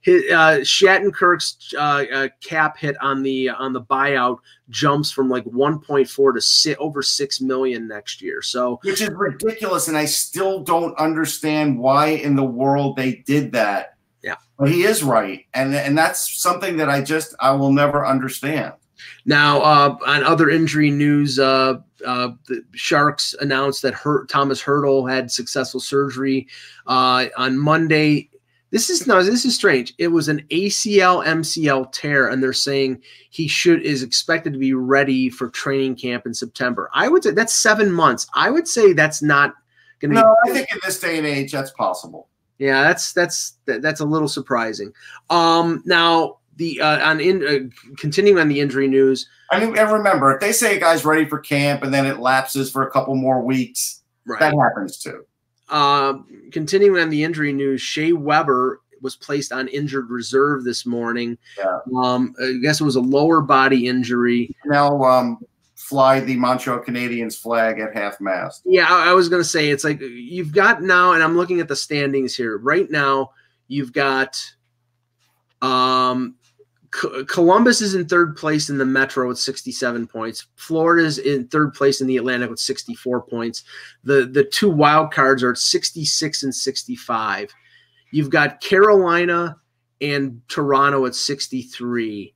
His, uh, Shattenkirk's uh, uh, cap hit on the on the buyout jumps from like 1.4 to si- over six million next year. So which is ridiculous and i still don't understand why in the world they did that Yeah. but he is right and and that's something that i just i will never understand now uh, on other injury news, uh, uh, the Sharks announced that Hurt, Tomas Hertl had successful surgery uh, on Monday. This is no, this is strange. It was an ACL MCL tear, and they're saying he should is expected to be ready for training camp in September. I would say that's seven months. I would say that's not going to no be. i think in this day and age that's possible Yeah, that's that's that, that's a little surprising. Um, now the uh, on in uh, continuing on the injury news, i mean and remember if they say a guy's ready for camp and then it lapses for a couple more weeks right? that happens too Uh, continuing on the injury news, Shea Weber was placed on injured reserve this morning. Yeah. Um, I guess it was a lower body injury. now um fly the montreal canadiens flag at half mast Yeah, I, I was going to say it's like you've got now, and I'm looking at the standings here. Right now, you've got um, Co- Columbus is in third place in the Metro with 67 points. Florida's in third place in the Atlantic with 64 points. The the two wild cards are at 66 and 65. You've got Carolina and Toronto at 63.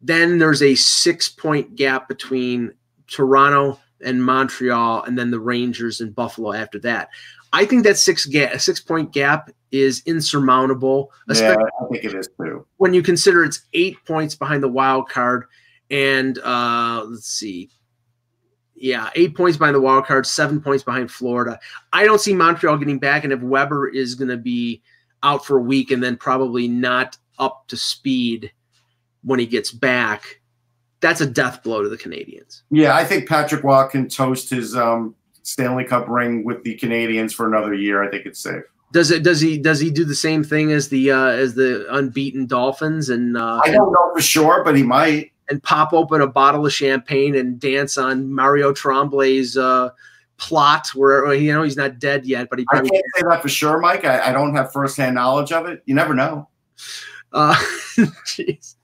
Then there's a six point gap between Toronto and Montreal, and then the Rangers and Buffalo after that. I think that six ga- six point gap is insurmountable, yeah i think it is too when you consider it's eight points behind the wild card, and uh, let's see, yeah, eight points behind the wild card, seven points behind Florida. I don't see Montreal getting back, and if Weber is going to be out for a week and then probably not up to speed when he gets back, that's a death blow to the Canadiens. Yeah, I think Patrick Watt can toast his um, Stanley Cup ring with the Canadiens for another year. I think it's safe. Does it? Does he? Does he do the same thing as the uh, as the unbeaten Dolphins and uh, I don't know for sure, but he might. and pop open a bottle of champagne and dance on Mario Tremblay's uh, plot where you know he's not dead yet, but he I can't say that for sure, Mike. I, I don't have firsthand knowledge of it. You never know. uh, [laughs] jeez.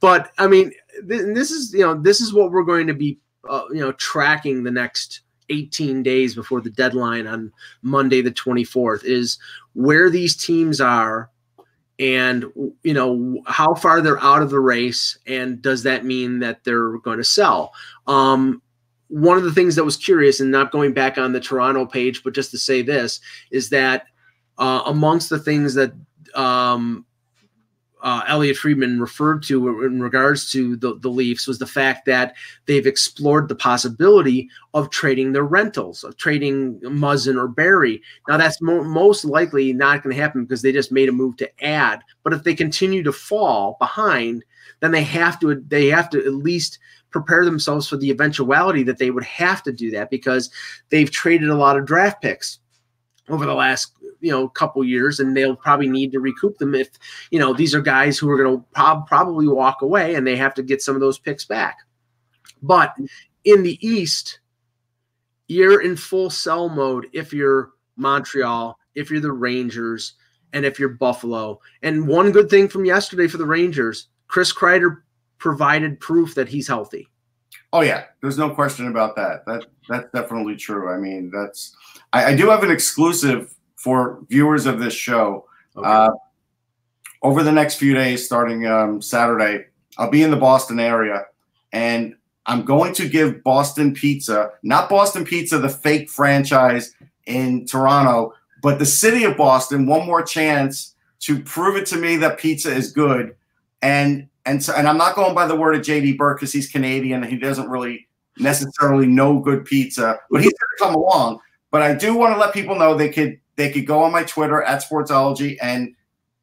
But I mean, th- this is you know this is what we're going to be uh, you know tracking the next 18 days before the deadline on Monday the 24th is where these teams are and you know how far they're out of the race and does that mean that they're going to sell? Um one of the things that was curious, and not going back on the Toronto page, but just to say this, is that uh, amongst the things that um, uh, Elliotte Friedman referred to in regards to the, the Leafs was the fact that they've explored the possibility of trading their rentals, of trading Muzzin or Barrie. Now, that's mo- most likely not going to happen because they just made a move to add. But if they continue to fall behind, then they have to they have to at least prepare themselves for the eventuality that they would have to do that because they've traded a lot of draft picks over the last you know a couple years and they'll probably need to recoup them if you know these are guys who are going to prob- probably walk away and they have to get some of those picks back but in the east you're in full sell mode if you're montreal if you're the rangers and if you're buffalo and one good thing from yesterday for the rangers chris kreider provided proof that he's healthy Oh yeah, there's no question about that. That that's definitely true. I mean, that's I, I do have an exclusive for viewers of this show. Okay. Uh, over the next few days, starting um, Saturday, I'll be in the Boston area, and I'm going to give Boston Pizza, not Boston Pizza, the fake franchise in Toronto, but the city of Boston, one more chance to prove it to me that pizza is good. And and so, and I'm not going by the word of JD Burke because he's Canadian and he doesn't really necessarily know good pizza, but he's going to come along. But I do want to let people know they could they could go on my Twitter at Sportsology, and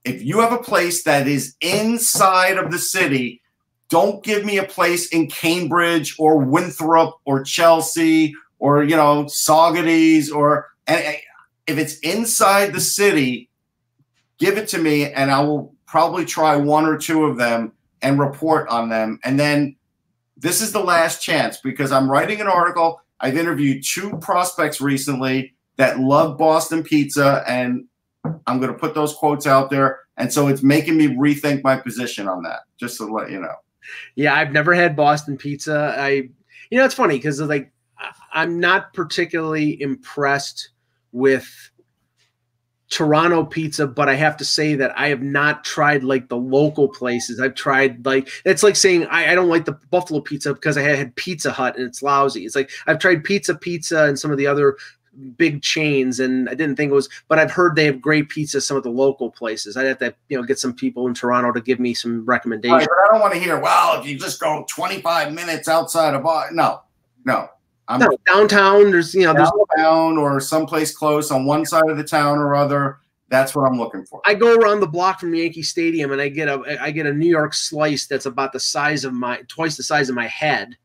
if you have a place that is inside of the city, don't give me a place in Cambridge or Winthrop or Chelsea or you know Saugus or and if it's inside the city, give it to me, and I will probably try one or two of them and report on them. And then this is the last chance because I'm writing an article. I've interviewed two prospects recently that love Boston pizza, and I'm going to put those quotes out there. And so it's making me rethink my position on that, just to let you know. Yeah, I've never had Boston pizza. I, you know, it's funny because like I'm not particularly impressed with Toronto pizza, but I have to say that I have not tried like the local places. I've tried like it's like saying I, I don't like the Buffalo pizza because I had Pizza Hut and it's lousy. It's like I've tried Pizza Pizza and some of the other big chains and I didn't think it was, but I've heard they have great pizza. Some of the local places. I'd have to you know get some people in Toronto to give me some recommendations. Right, but I don't want to hear, well, if you just go 25 minutes outside of Boston. No, no. I'm No, downtown, there's you know there's downtown or someplace close on one side of the town or other. That's what I'm looking for. I go around the block from Yankee Stadium and I get a I get a New York slice that's about the size of my twice the size of my head,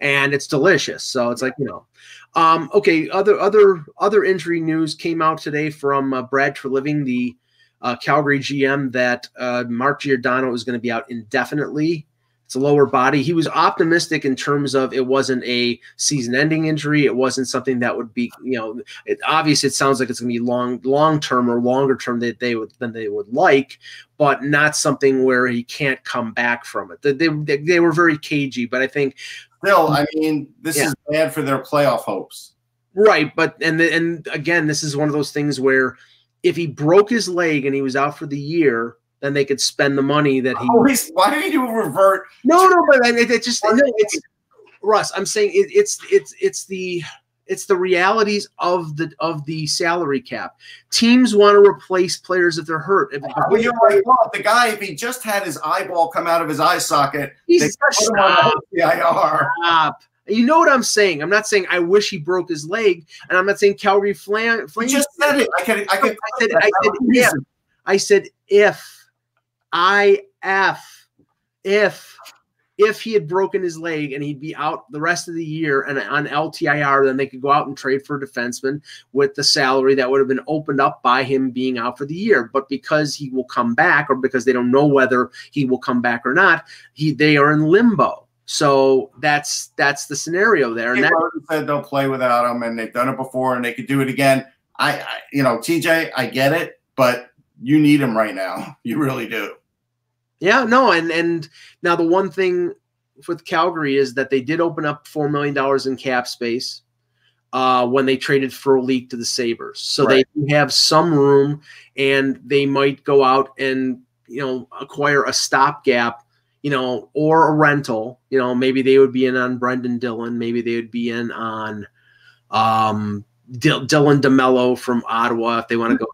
and it's delicious. So it's like you know, um, okay. Other other other injury news came out today from uh, Brad Treliving, the uh, Calgary GM, that uh, Mark Giordano is going to be out indefinitely. It's a lower body. He was optimistic in terms of it wasn't a season-ending injury. It wasn't something that would be, you know, it, obviously it sounds like it's going to be long, long term or longer term that they would than they would like, but not something where he can't come back from it. They they, they were very cagey, but I think Still, mm. I mean, this Yeah. is bad for their playoff hopes. right. But and and again, this is one of those things where if he broke his leg and he was out for the year, then they could spend the money that he. Oh, Always, why do you revert? No, no, but it, it just no, it's Russ. I'm saying it, it's it's it's the it's the realities of the of the salary cap. Teams want to replace players if they're hurt. If, Well, you're right. Well, the guy, if he just had his eyeball come out of his eye socket, He's put him on the IR. stop. You know what I'm saying? I'm not saying I wish he broke his leg, and I'm not saying Calgary Flan. You just said it. I can. I can. I said, I said, if. I said, if, I F, if, if he had broken his leg and he'd be out the rest of the year and on LTIR, then they could go out and trade for a defenseman with the salary that would have been opened up by him being out for the year. But because he will come back, or because they don't know whether he will come back or not, he they are in limbo. So that's that's the scenario there, and that said they'll play without him, and they've done it before, and they could do it again. I, I, you know, TJ, I get it, but you need him right now. [laughs] You really do. Yeah, no, and and now the one thing with Calgary is that they did open up four million dollars in cap space uh, when they traded for Frolik to the Sabres, so Right. they have some room, and they might go out and you know acquire a stopgap, you know, or a rental. You know, maybe they would be in on Brendan Dillon. Maybe they would be in on um, D- Dylan DeMelo from Ottawa if they want to go.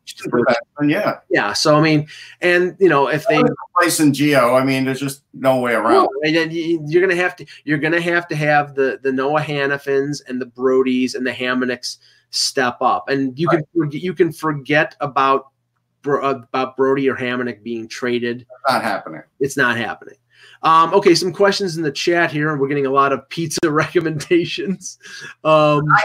Yeah, Yeah. So I mean, and you know, if they place in Gio, I mean, there's just no way around. and then you- you're gonna have to you're gonna have to have the the Noah Hanifins and the Brodie and the Hamonics step up, and you can forget you can forget about about Brodie or Hamonic being traded. It's not happening. It's not happening. Um, okay, some questions in the chat here, and we're getting a lot of pizza [laughs] recommendations. Um, Uh,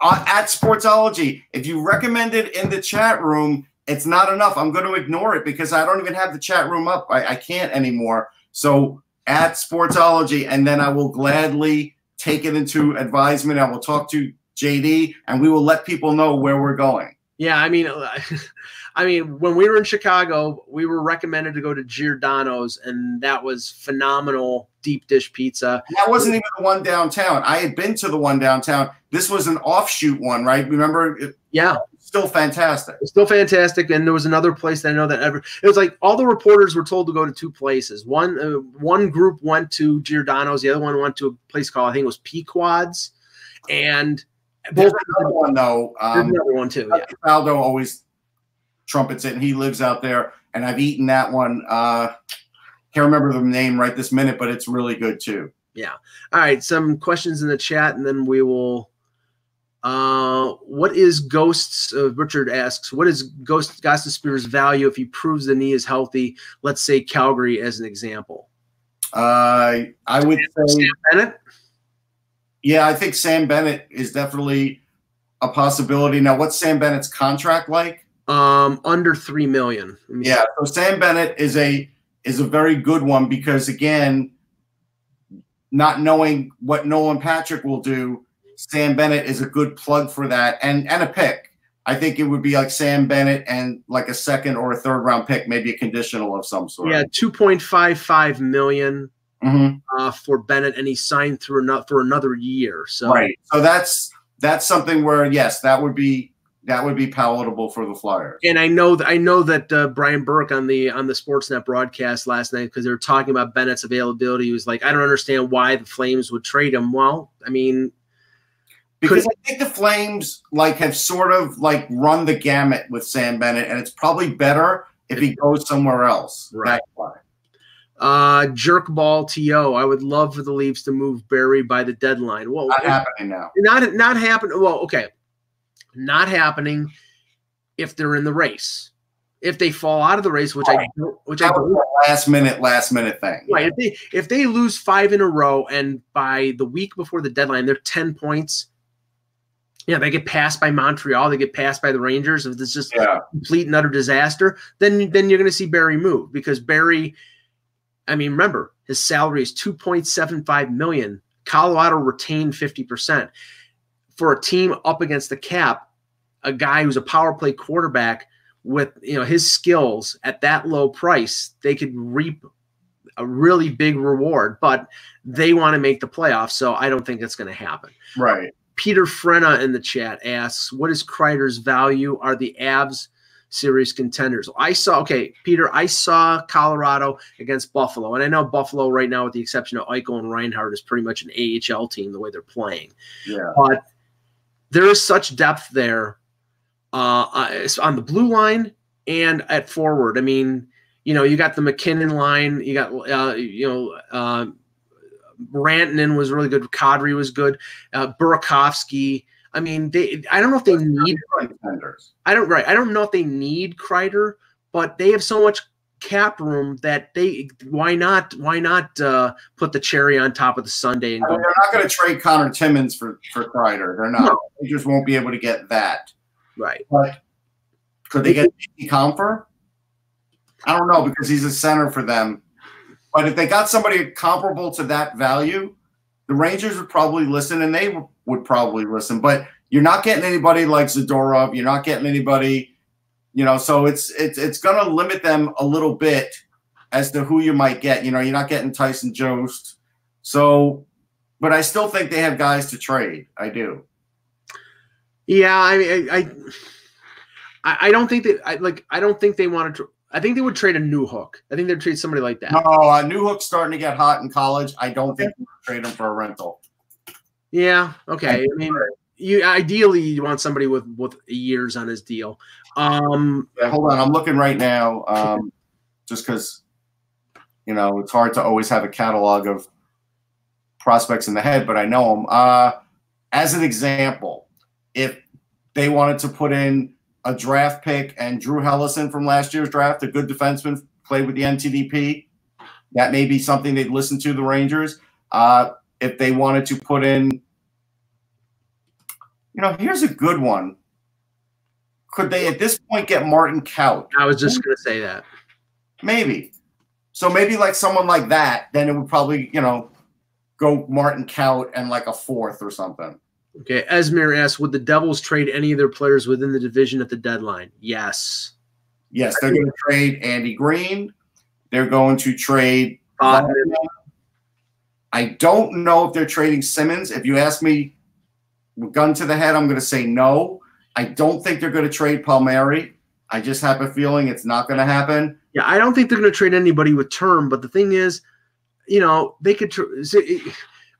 Uh, at Sportsology, if you recommend it in the chat room, it's not enough. I'm going to ignore it because I don't even have the chat room up. I, I can't anymore. So at Sportsology, and then I will gladly take it into advisement. I will talk to JD, and we will let people know where we're going. Yeah, I mean, [laughs] I mean, when we were in Chicago, we were recommended to go to Giordano's, and that was phenomenal deep dish pizza. And that wasn't even the one downtown. I had been to the one downtown. This was an offshoot one, right? Remember? It, Yeah, still fantastic. still fantastic. And there was another place that I know that ever. It was like all the reporters were told to go to two places. One uh, one group went to Giordano's, the other one went to a place called I think it was Pequod's, and There's both. another one though. There's Um, another one too. Yeah. Aldo always trumpets it, and he lives out there. And I've eaten that one. Uh, can't remember the name right this minute, but it's really good too. Yeah. All right, some questions in the chat, and then we will. Uh, what is Ghosts? Uh, Richard asks, what is Ghost Spears' value if he proves the knee is healthy? Let's say Calgary as an example. Uh, I would say, Sam Bennett. yeah, I think Sam Bennett is definitely a possibility. Now, what's Sam Bennett's contract like? Um, under three million. Me see. Yeah, so Sam Bennett is a is a very good one because again, not knowing what Nolan Patrick will do, Sam Bennett is a good plug for that and and a pick. I think it would be like Sam Bennett and like a second or a third round pick, maybe a conditional of some sort. Yeah, two point five five million Mhm. uh, for Bennett, and he signed through another for another year. So right. So that's that's something where yes, that would be that would be palatable for the Flyers. and I know that I know that uh, Brian Burke on the on the Sportsnet broadcast last night because they were talking about Bennett's availability. He was like, I don't understand why the Flames would trade him. Well, I mean, Because I think the Flames like have sort of like run the gamut with Sam Bennett, and it's probably better if he goes somewhere else. Right. Uh, jerkball to I would love for the Leafs to move Barrie by the deadline. Well, Not happening now. not not happening. Well, okay, not happening if they're in the race. If they fall out of the race, which I Right. don't- which I don't last minute, last minute thing. Right. If they if they lose five in a row and by the week before the deadline they're ten points, yeah, they get passed by Montreal, they get passed by the Rangers. If it's just Yeah. complete and utter disaster, then then you're going to see Barrie move because Barrie. I mean, remember his salary is two point seven five million. Colorado retained fifty percent for a team up against the cap. A guy who's a power play quarterback with you know his skills at that low price, they could reap a really big reward. But they want to make the playoffs, so I don't think it's going to happen. Right. Peter Frenna in the chat asks, "What is Kreider's value? Are the Avs series contenders?" I saw. Okay, Peter, I saw Colorado against Buffalo, and I know Buffalo right now, with the exception of Eichel and Reinhart, is pretty much an AHL team the way they're playing. Yeah. But there is such depth there uh, uh, on the blue line and at forward. I mean, you know, you got the MacKinnon line. You got uh, you know. Uh, Rantanen was really good. Kadri was good. Uh, Burakovsky. I mean, they. I don't know if they need. I don't right. I don't know if they need Kreider, but they have so much cap room that they. Why not? Why not uh, put the cherry on top of the sundae and I mean, they're not going to trade Conor Timmins for for Kreider. They're not. No. They just won't be able to get that. Right. But could they get JT Compher? I don't know because he's a center for them. But if they got somebody comparable to that value, the Rangers would probably listen, and they w- would probably listen. But you're not getting anybody like Zadorov. You're not getting anybody, you know. So it's it's it's going to limit them a little bit as to who you might get. You know, you're not getting Tyson Jost. So, but I still think they have guys to trade. I do. Yeah, I mean, I, I, I don't think that I like. I don't think they want to. I think they would trade a Newhook. I think they'd trade somebody like that. No, a Newhook's starting to get hot in college. I don't think we trade him for a rental. Yeah. Okay. I mean, you ideally you want somebody with with years on his deal. Um, Yeah, hold on, I'm looking right now. Um, just because you know it's hard to always have a catalog of prospects in the head, but I know them. Uh, as an example, if they wanted to put in a draft pick and Drew Helleson from last year's draft, a good defenseman, played with the NTDP, that may be something they'd listen to the Rangers. Uh, if they wanted to put in, you know, here's a good one. Could they at this point get Martin Kaut? I was just gonna say that. Maybe. So maybe like someone like that, then it would probably, you know, go Martin Kaut and like a fourth or something. Okay. Esmir asks, would the Devils trade any of their players within the division at the deadline? Yes. Yes, they're going to trade Andy Greene. They're going to trade. Botman. I don't know if they're trading Simmonds. If you ask me, with gun to the head, I'm going to say no. I don't think they're going to trade Palmieri. I just have a feeling it's not going to happen. Yeah, I don't think they're going to trade anybody with term. But the thing is, you know, they could. Tr-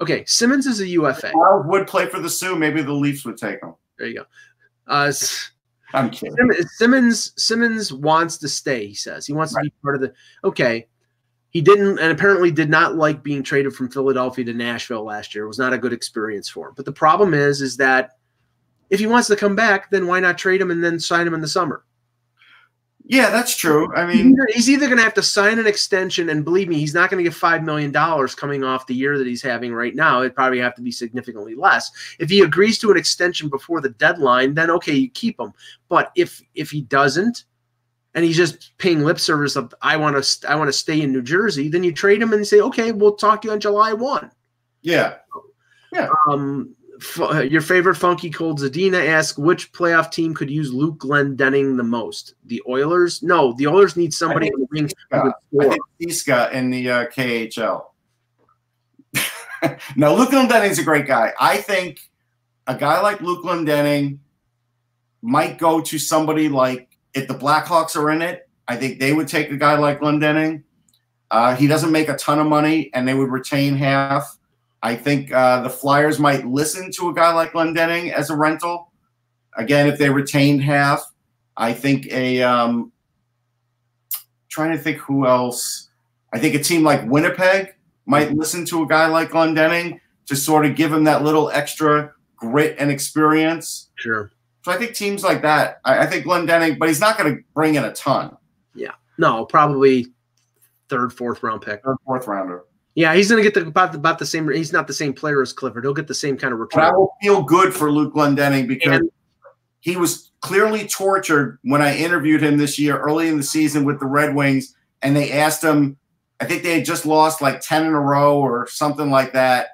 okay, Simmonds is a UFA. Miles would play for the Sioux. Maybe the Leafs would take him. There you go. Uh, I'm kidding. Simmonds Simmonds wants to stay. He says he wants to be part of the. Okay, he didn't, and apparently did not like being traded from Philadelphia to Nashville last year. It was not a good experience for him. But the problem is, is that if he wants to come back, then why not trade him and then sign him in the summer? Yeah, that's true. I mean, he's either going to have to sign an extension, and believe me, he's not going to get five million dollars coming off the year that he's having right now. It'd probably have to be significantly less. If he agrees to an extension before the deadline, then okay, you keep him. But if if he doesn't, and he's just paying lip service of I want to I want to stay in New Jersey, then you trade him and say, okay, we'll talk to you on July one. Yeah, yeah. Um, f- your favorite funky cold Zadina asks which playoff team could use Luke Glendening the most? The Oilers? No, the Oilers need somebody in the ring Uh, I think Iska in the uh, KHL. [laughs] no, Luke Glendening's a great guy. I think a guy like Luke Glendening might go to somebody like if the Blackhawks are in it. I think they would take a guy like Glendening. Uh, he doesn't make a ton of money, and they would retain half. I think uh, the Flyers might listen to a guy like Glendening as a rental. Again, if they retained half, I think a um, trying to think who else. I think a team like Winnipeg might listen to a guy like Glendening to sort of give him that little extra grit and experience. Sure. So I think teams like that. I, I think Glendening, but he's not going to bring in a ton. Yeah. No, probably third, fourth round pick. Third, fourth rounder. Yeah, he's going to get the, about, the, about the same. He's not the same player as Clifford. He'll get the same kind of But I will feel good for Luke Glendening because And- he was clearly tortured when I interviewed him this year, early in the season with the Red Wings, and they asked him. I think they had just lost like ten in a row or something like that,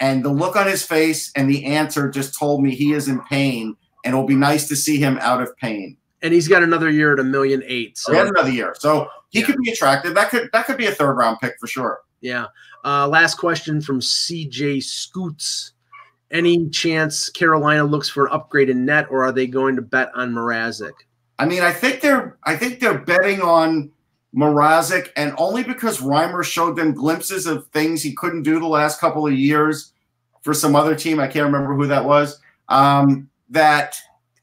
and the look on his face and the answer just told me he is in pain, and it'll be nice to see him out of pain. And he's got another year at a million eight. So he has So another year, so he Yeah. could be attractive. That could that could be a third round pick for sure. Yeah. Uh, last question from CJ Scoots. Any chance Carolina looks for an upgrade in net, or are they going to bet on Mrazek? I mean, I think they're I think they're betting on Mrazek, and only because Reimer showed them glimpses of things he couldn't do the last couple of years for some other team. I can't remember who that was. Um, that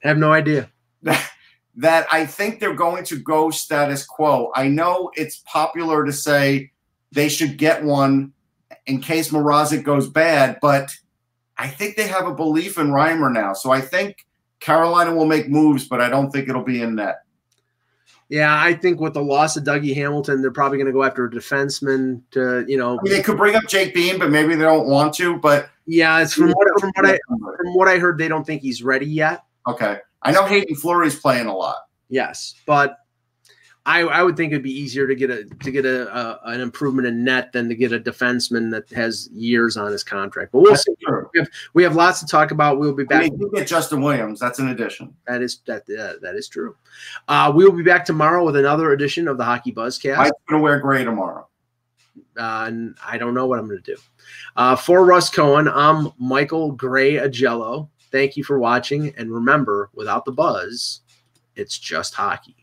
I have no idea. [laughs] that I think they're going to go status quo. I know it's popular to say they should get one in case Mrazek goes bad, but I think they have a belief in Reimer now. So I think Carolina will make moves, but I don't think it'll be in net. Yeah, I think with the loss of Dougie Hamilton, they're probably going to go after a defenseman to, you know, I mean, they could bring up Jake Bean, but maybe they don't want to. But yeah, it's from what, from what I from what I heard, they don't think he's ready yet. okay, I know Hayden Fleury's playing a lot. Yes, but I I would think it'd be easier to get a to get a, a an improvement in net than to get a defenseman that has years on his contract. But we'll see. We have, we have lots to talk about. We'll be I back. mean, you get Justin Williams. That's an addition. That is that uh, that is true. Uh, we will be back tomorrow with another edition of the Hockey Buzzcast. I'm going to wear gray tomorrow. Uh, and I don't know what I'm going to do. Uh, for Russ Cohen, I'm Michael Gray Augello. Thank you for watching, and remember, without the buzz, it's just hockey.